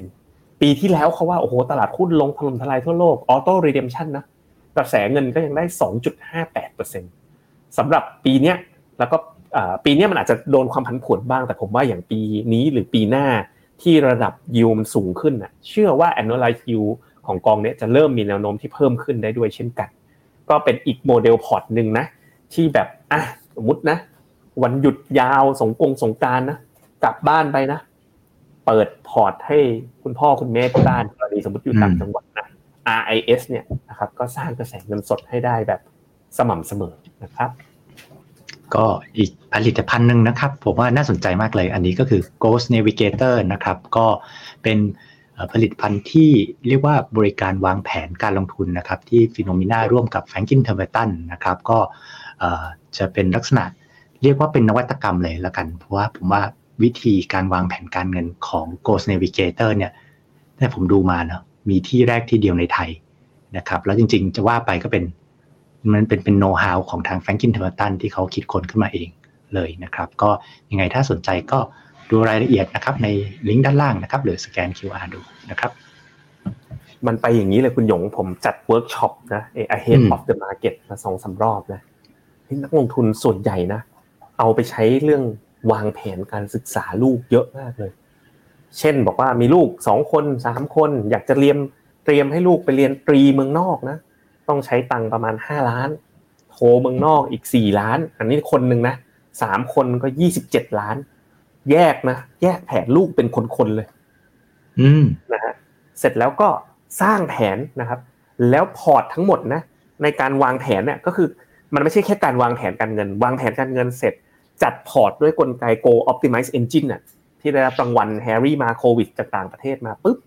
[SPEAKER 2] 4%ปีที่แล้วเขาว่า โอ้โห ตลาดหุ้นลงถล่มทลายทั่วโลก auto redemption นะกระแสเงินก็ยังได้ 2.58% สำหรับปีเนี้ยแล้วก็ปีนี้มันอาจจะโดนความผันผวนบ้าง แต่ผมว่าอย่างปีนี้หรือปีหน้าที่ระดับยิวมันสูงขึ้นน่ะเชื่อว่า annualized yield ของกองนี้จะเริ่มมีแนวโน้มที่เพิ่มขึ้นได้ด้วยเช่นกัน ก็เป็นอีกโมเดลพอร์ตหนึ่งนะ ที่แบบอะสมมตินะ วันหยุดยาวสงกงสงกรานต์นะกลับบ้านไปนะ เปิดพอร์ตให้คุณพ่อคุณแม่ที่บ้านกรณีสมมติอยู่ต่างจังหวัดนะ RIS เนี่ยนะครับก็สร้างกระแสเงินสดให้ได้แบบสม่ำเสมอนะครับ
[SPEAKER 3] ก็อีกผลิตภัณฑ์หนึ่งนะครับ ผมว่าน่าสนใจมากเลยอันนี้ก็คือ Goal Navigator นะครับ ก็เป็นผลิตภัณฑ์ที่เรียกว่าบริการวางแผนการลงทุนนะครับ ที่ FINNOMENA ร่วมกับ Franklin Templeton นะครับ ก็จะเป็นลักษณะเรียกว่าเป็นนวัตกรรมเลยละกัน เพราะว่าผมว่าวิธีการวางแผนการเงินของ Goal Navigator เนี่ยแต่ผมดูมาเนาะมีที่แรกที่เดียวในไทยนะครับ แล้วจริงๆจะว่าไปก็เป็น มันเป็นเป็นโน้ตฮาวของทาง Franklin Templeton ที่เขาคิดค้นขึ้นมาเองเลยนะครับ ก็ยังไงถ้าสนใจก็ดูรายละเอียดนะครับในลิงก์ด้านล่างนะครับ หรือสแกน QR ดูนะครับ
[SPEAKER 2] มันไปอย่างนี้เลยคุณหยงผมจัดเวิร์กช็อปนะเอ ahead of the market มาสองสามรอบนะนักลงทุนส่วนใหญ่นะ เอาไปใช้เรื่องวางแผนการศึกษาลูกเยอะมากเลย เช่นบอกว่ามีลูกสองคนสามคน อยากจะเรียนเตรียมให้ลูกไปเรียนตรีเมืองนอกนะ ต้องใช้ตังค์ประมาณห้าล้าน โทเมืองนอกอีกสี่ล้าน อันนี้คนหนึ่งนะสามคนก็ยี่สิบเจ็ดล้าน แยกนะแยกแผนลูกเป็นคนๆเลย
[SPEAKER 3] อืม
[SPEAKER 2] นะฮะเสร็จแล้วก็สร้างแผนนะครับ แล้วพอร์ตทั้งหมดนะ ในการวางแผนเนี่ยก็คือมันไม่ใช่แค่การวางแผนการเงิน วางแผนการเงินเสร็จ จัดพอร์ตด้วยกลไก Goal Optimize Engine น่ะที่ได้รับรางวัล Harry Markowitz จากต่างประเทศมาปุ๊บ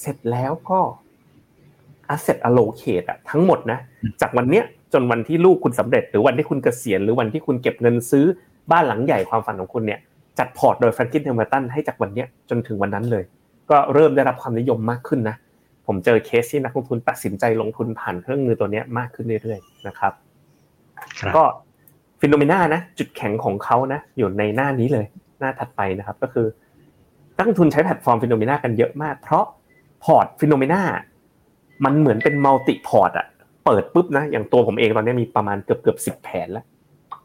[SPEAKER 2] เสร็จแล้วก็ Asset Allocate อะทั้งหมดนะจากวันเนี้ยจนวันที่ลูกคุณสำเร็จ หรือวันที่คุณเกษียณหรือวันที่คุณเก็บเงินซื้อบ้านหลังใหญ่ความฝันของคุณเนี่ยจัดพอร์ตโดย Franklin Templeton ให้จากวันนี้จนถึงวันนั้นเลย ก็เริ่มได้รับความนิยมมากขึ้นนะผมเจอเคสที่นักลงทุนตัดสินใจลงทุนผ่านเครื่องมือตัวนี้มากขึ้นเรื่อยๆนะครับก็ FINNOMENA นะจุดแข็งของเขานะอยู่ในหน้านี้เลยหน้าถัดไปนะครับก็คือนักลงทุนใช้แพลตฟอร์ม FINNOMENA กันเยอะมาก เพราะพอร์ต FINNOMENA มันเหมือนเป็น multi พอร์ตอะเปิดปุ๊บนะอย่างตัวผมเองตอนนี้มีประมาณเกือบเกือบสิบแผนแล้ว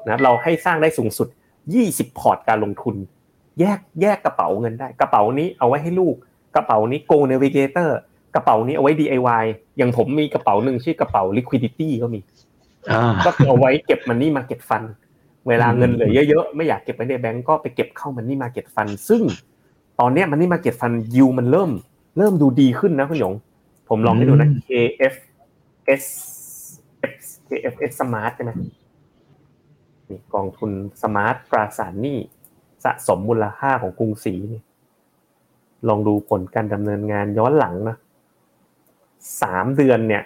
[SPEAKER 2] นะเราให้สร้างได้สูงสุดยี่สิบพอร์ตการลงทุน แยกแยกกระเป๋าเงินได้ กระเป๋านี้เอาไว้ให้ลูก กระเป๋านี้ Goal Navigator กระเป๋านี้เอาไว้ DIY อย่างผมมีกระเป๋าหนึ่งชื่อกระเป๋า liquidity ก็มีก็เอาไว้เก็บ money market fund เวลาเงินเหลือเยอะๆไม่อยากเก็บไว้ในแบงก์ก็ไปเก็บเข้า money market fund ซึ่งตอนนี้ money market fund yield มันเริ่ม เริ่มดูดีขึ้นนะคุณหยง ผมลองให้ดูนะ KFS KFS Smart ใช่ไหมกองทุนสมาร์ทตราสารหนี้สะสมมูลค่าของกรุงศรีนี่ลองดูผลการดำเนินงานย้อนหลังนะสามเดือนเนี่ย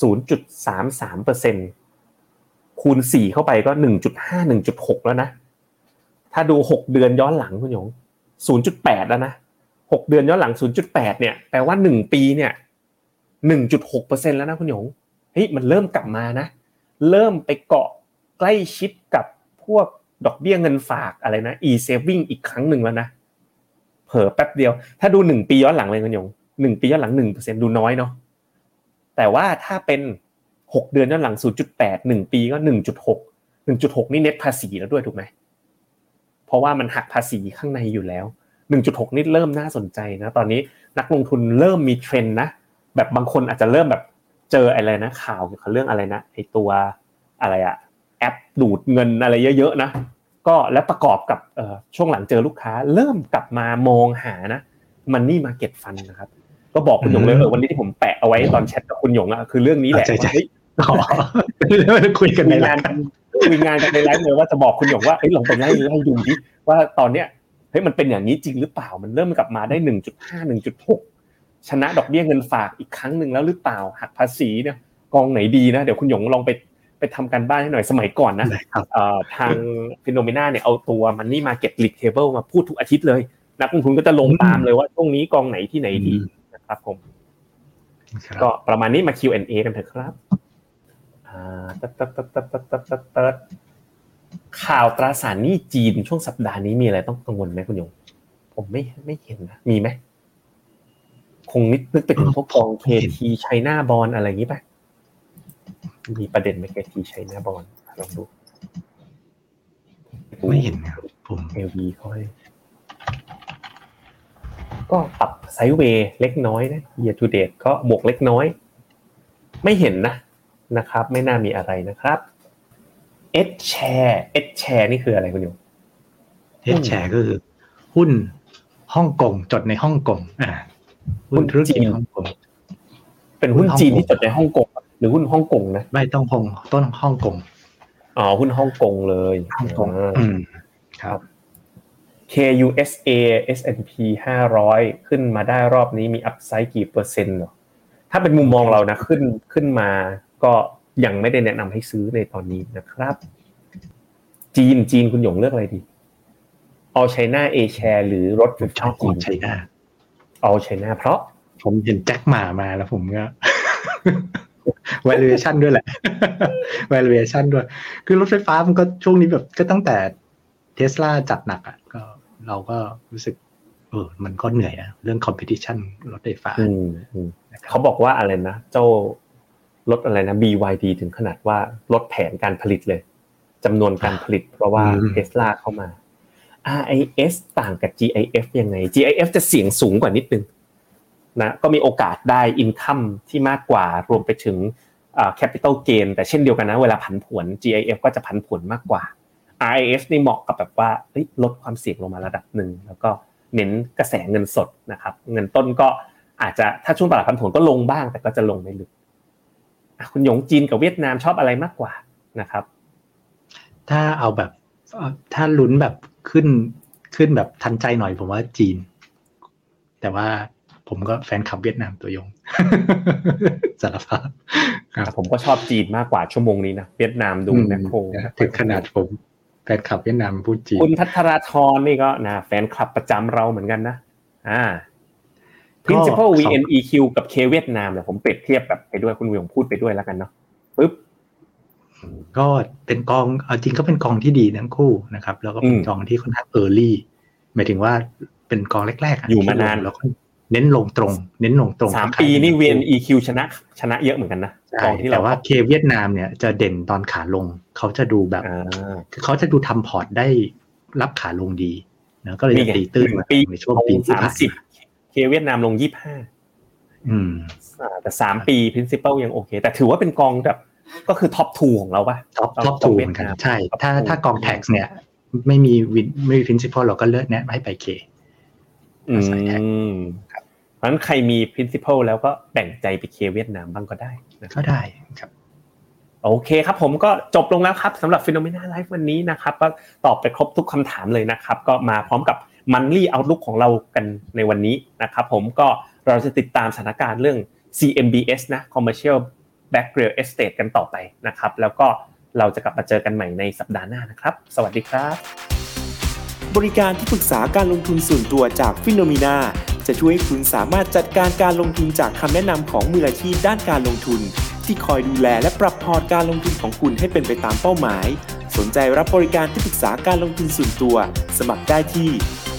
[SPEAKER 2] ศูนย์จุดสามสามเปอร์เซ็นคูณสี่เข้าไปก็หนึ่งจุดห้าหนึ่งจุดหกแล้วนะ ถ้าดูหกเดือนย้อนหลังคุณหยงศูนย์จุดแปดแล้วนะ หกเดือนย้อนหลังศูนย์จุดแปดเนี่ยแปลว่าหนึ่งปีเนี่ยหนึ่งจุดหกเปอร์เซ็นแล้วนะคุณหยงเฮ้ยมันเริ่มกลับมานะ เริ่มไปเกาะใกล้ชิดกับพวกดอกเบี้ยเงินฝากอะไรนะ e-saving อีกครั้งหนึ่งแล้วนะเผลอแป๊บเดียว ถ้าดูหนึ่งปีย้อนหลังเลยคุณหยงหนึ่งปีย้อนหลังหนึ่งเปอร์เซ็นดูน้อยเนาะแต่ว่าถ้าเป็นหกเดือนย้อนหลังศูนย์จุดแปดหนึ่งปีก็หนึ่งจุดหกหนึ่งจุดหกนี่เน็ตภาษีแล้วด้วยถูกไหมเพราะว่ามันหักภาษีข้างในอยู่แล้ว หนึ่งจุดหกนี่เริ่มน่าสนใจนะ ตอนนี้นักลงทุนเริ่มมีเทรนด์นะ แบบบางคนอาจจะเริ่มแบบเจออะไรนะ ข่าวเกี่ยวกับเรื่องอะไรนะไอตัวอะไรอะแอปดูดเงินอะไรเยอะๆนะ ก็และประกอบกับช่วงหลังเจอลูกค้า เริ่มกลับมามองหานะมันนี่มาเก็ตฟันนะครับ ก็บอกคุณหยงเลยเออวันนี้ที่ผมแปะเอาไว้ตอนแชทกับคุณหยงอะคือเรื่องนี้แหละ
[SPEAKER 3] ใช่ใช่คุยกันใน
[SPEAKER 2] งานคุยงานกันในไลฟ์เลยว่าจะบอกคุณหยงว่าเฮ้ยลองไปไล่ไล่ดูดิว่าตอนเนี้ย เฮ้ยมันเป็นอย่างนี้จริงหรือเปล่ามันเริ่มกลับมาได้หนึ่งจุดห้าหนึ่งจุดหกชนะดอกเบี้ยเงินฝากอีกครั้งหนึ่งแล้วหรือเปล่าหักภาษีเนี่ยกองไหนดีนะเดี๋ยวคุณหยงลองไปไปทำการบ้านให้หน่อยสมัยก่อนนะทาง Finnomena เนี่ยเอาตัว money market league table มาพูดทุกอาทิตย์เลย นักลงทุนก็จะลงตามเลยว่าช่วงนี้กองไหนที่ไหนดีนะครับผมก็ประมาณนี้มา Q&A กันเถอะครับอ่าตัดตัดตัดตัดตัดตัด ข่าวตราสารหนี้จีนช่วงสัปดาห์นี้มีอะไรต้องกังวลไหมคุณยง ผมไม่ไม่เห็นนะมีไหมคงนึกนึกไปถึงพวกกองเคทีไชน่าบอลอะไรอย่างนี้ป่ะมีประเด็นไหมเคทีไชน่าบอลลองดู
[SPEAKER 3] ไม่เห็นครับผม
[SPEAKER 2] เอวีเขาให้ก็ปรับไซด์เวย์เล็กน้อยนะ year to date ก็บวกเล็กน้อย ไม่เห็นนะนะครับ ไม่น่ามีอะไรนะครับ S share S share นี่คืออะไรคุณโยม
[SPEAKER 3] เอชแชร์ก็คือ หุ้นฮ่องกงจดในฮ่องกงอ่าหุ้นธุรกิจฮ่องกง
[SPEAKER 2] เป็นหุ้นจีนที่จดในฮ่องกงหรือหุ้นฮ่องกงนะ
[SPEAKER 3] ไม่ต้องฮ่องต้นฮ่องกง
[SPEAKER 2] อ๋อหุ้นฮ่องกงเลย
[SPEAKER 3] ฮ่องกงอืมครับ
[SPEAKER 2] KUSA S&P 500 ขึ้นมาได้รอบนี้มีอัพไซด์กี่เปอร์เซ็นต์หรอถ้าเป็นมุมมองเรานะขึ้นขึ้นมาก็ ยังไม่ได้แนะนำให้ซื้อในตอนนี้นะครับ จีนจีนคุณหยงเลือกอะไรดีเอาไชน่าเอแชร์หรือรถ
[SPEAKER 3] ผมชอบของไชน่า
[SPEAKER 2] เอาไชน่าเพราะ
[SPEAKER 3] ผมเห็นแจ็คหมามาแล้วผมก็ valuation ด้วยแหละ valuation ด้วย คือรถไฟฟ้ามันก็ช่วงนี้แบบก็ตั้งแต่เทสลาจัดหนักอะก็เราก็รู้สึก เออ มันก็เหนื่อยอะเรื่อง competition รถไฟฟ้า
[SPEAKER 2] อืมเขาบอกว่าอะไรนะ เจ้า รถอะไรนะ BYD ถึงขนาดว่าลดแผนการผลิตเลย จำนวนการผลิต เพราะว่าเทสลาเข้ามา RIS ต่างกับ GIF ยังไง GIF จะเสี่ยงสูงกว่านิดนึงนะก็มีโอกาสได้อินคัมที่มากกว่ารวมไปถึง capital gain แต่เช่นเดียวกันนะเวลาผันผวน GIF ก็จะผันผวนมากกว่า RIS นี่เหมาะกับแบบว่าลดความเสี่ยงลงมาระดับหนึ่งแล้วก็เน้นกระแสเงินสดนะครับ เงินต้นก็อาจจะถ้าช่วงตลาดผันผวนก็ลงบ้าง แต่ก็จะลงไม่ลึก คุณหยงจีนกับเวียดนามชอบอะไรมากกว่านะครับ
[SPEAKER 3] ถ้าเอาแบบถ้าลุ้นแบบขึ้นขึ้นแบบทันใจหน่อยผมว่าจีน แต่ว่าผมก็แฟนคลับเวียดนามตัวยงสารภาพ
[SPEAKER 2] ครับผมก็ชอบจีนมากกว่าชั่วโมงนี้นะเวียดนามดูแมคโคร
[SPEAKER 3] ถึงขนาดผมแฟนคลับเวียดนามพูดจีน
[SPEAKER 2] คุณพัทราธรนี่ก็นะแฟนคลับประจำเราเหมือนกันนะอ่า principal VNEQ กับ K เวียดนามเนี่ยผมเปรียบเทียบแบบไปด้วยคุณวิวพูดไปด้วยแล้วกันเนาะปึ๊บ
[SPEAKER 3] ก็เป็นกองเอาจริงก็เป็นกองที่ดีทั้งคู่นะครับ แล้วก็เป็นกองที่ค่อนข้าง early หมายถึงว่าเป็นกองแรกๆ
[SPEAKER 2] อยู่มานาน
[SPEAKER 3] แล้วก็เน้นลงตรง เน้นลงตรง
[SPEAKER 2] สามปีนี่ VNEQ ชนะชนะเยอะเหมือนกันนะกองที่
[SPEAKER 3] แต่ว่าเคเวียดนามเนี่ยจะเด่นตอนขาลง เขาจะดูแบบคือเขาจะดูทำพอร์ตได้รับขาลงดีนะก็เลยตีตื้นในช่วงปีที่
[SPEAKER 2] สามสิบ K เวียดนามลงยี่ห้า
[SPEAKER 3] อืม
[SPEAKER 2] แต่สามปี principal ยังโอเค แต่ถือว่าเป็นกองแบบก็คือ top two ของเราป่ะ
[SPEAKER 3] top top two เหมือนกันใช่ ถ้าถ้ากอง tax เนี่ย ไม่มีวินไม่มี principal เราก็เลือกแนะให้ไป K
[SPEAKER 2] อืมครับเพราะฉะนั้นใครมี principal แล้วก็แบ่งใจไป K เวียดนามบ้างก็ได้
[SPEAKER 3] ก็ได้ครับ
[SPEAKER 2] โอเคครับผมก็จบลงแล้วครับสำหรับฟิโนเมนาไลฟ์วันนี้นะครับ ก็ตอบไปครบทุกคำถามเลยนะครับ ก็มาพร้อมกับ Monthly Outlook ของเรากันในวันนี้นะครับผมก็เราจะติดตามสถานการณ์เรื่อง CMBS นะ Commercial Back Real Estate กันต่อไปนะครับ แล้วก็เราจะกลับมาเจอกันใหม่ในสัปดาห์หน้านะครับ สวัสดีครับ
[SPEAKER 4] บริการที่ปรึกษาการลงทุนส่วนตัวจากฟิโนมีนาจะช่วยให้คุณสามารถจัดการการลงทุนจากคำแนะนำของมืออาชีพด้านการลงทุน ที่คอยดูแลและปรับพอร์ตการลงทุนของคุณให้เป็นไปตามเป้าหมาย สนใจรับบริการที่ปรึกษาการลงทุนส่วนตัว สมัครได้ที่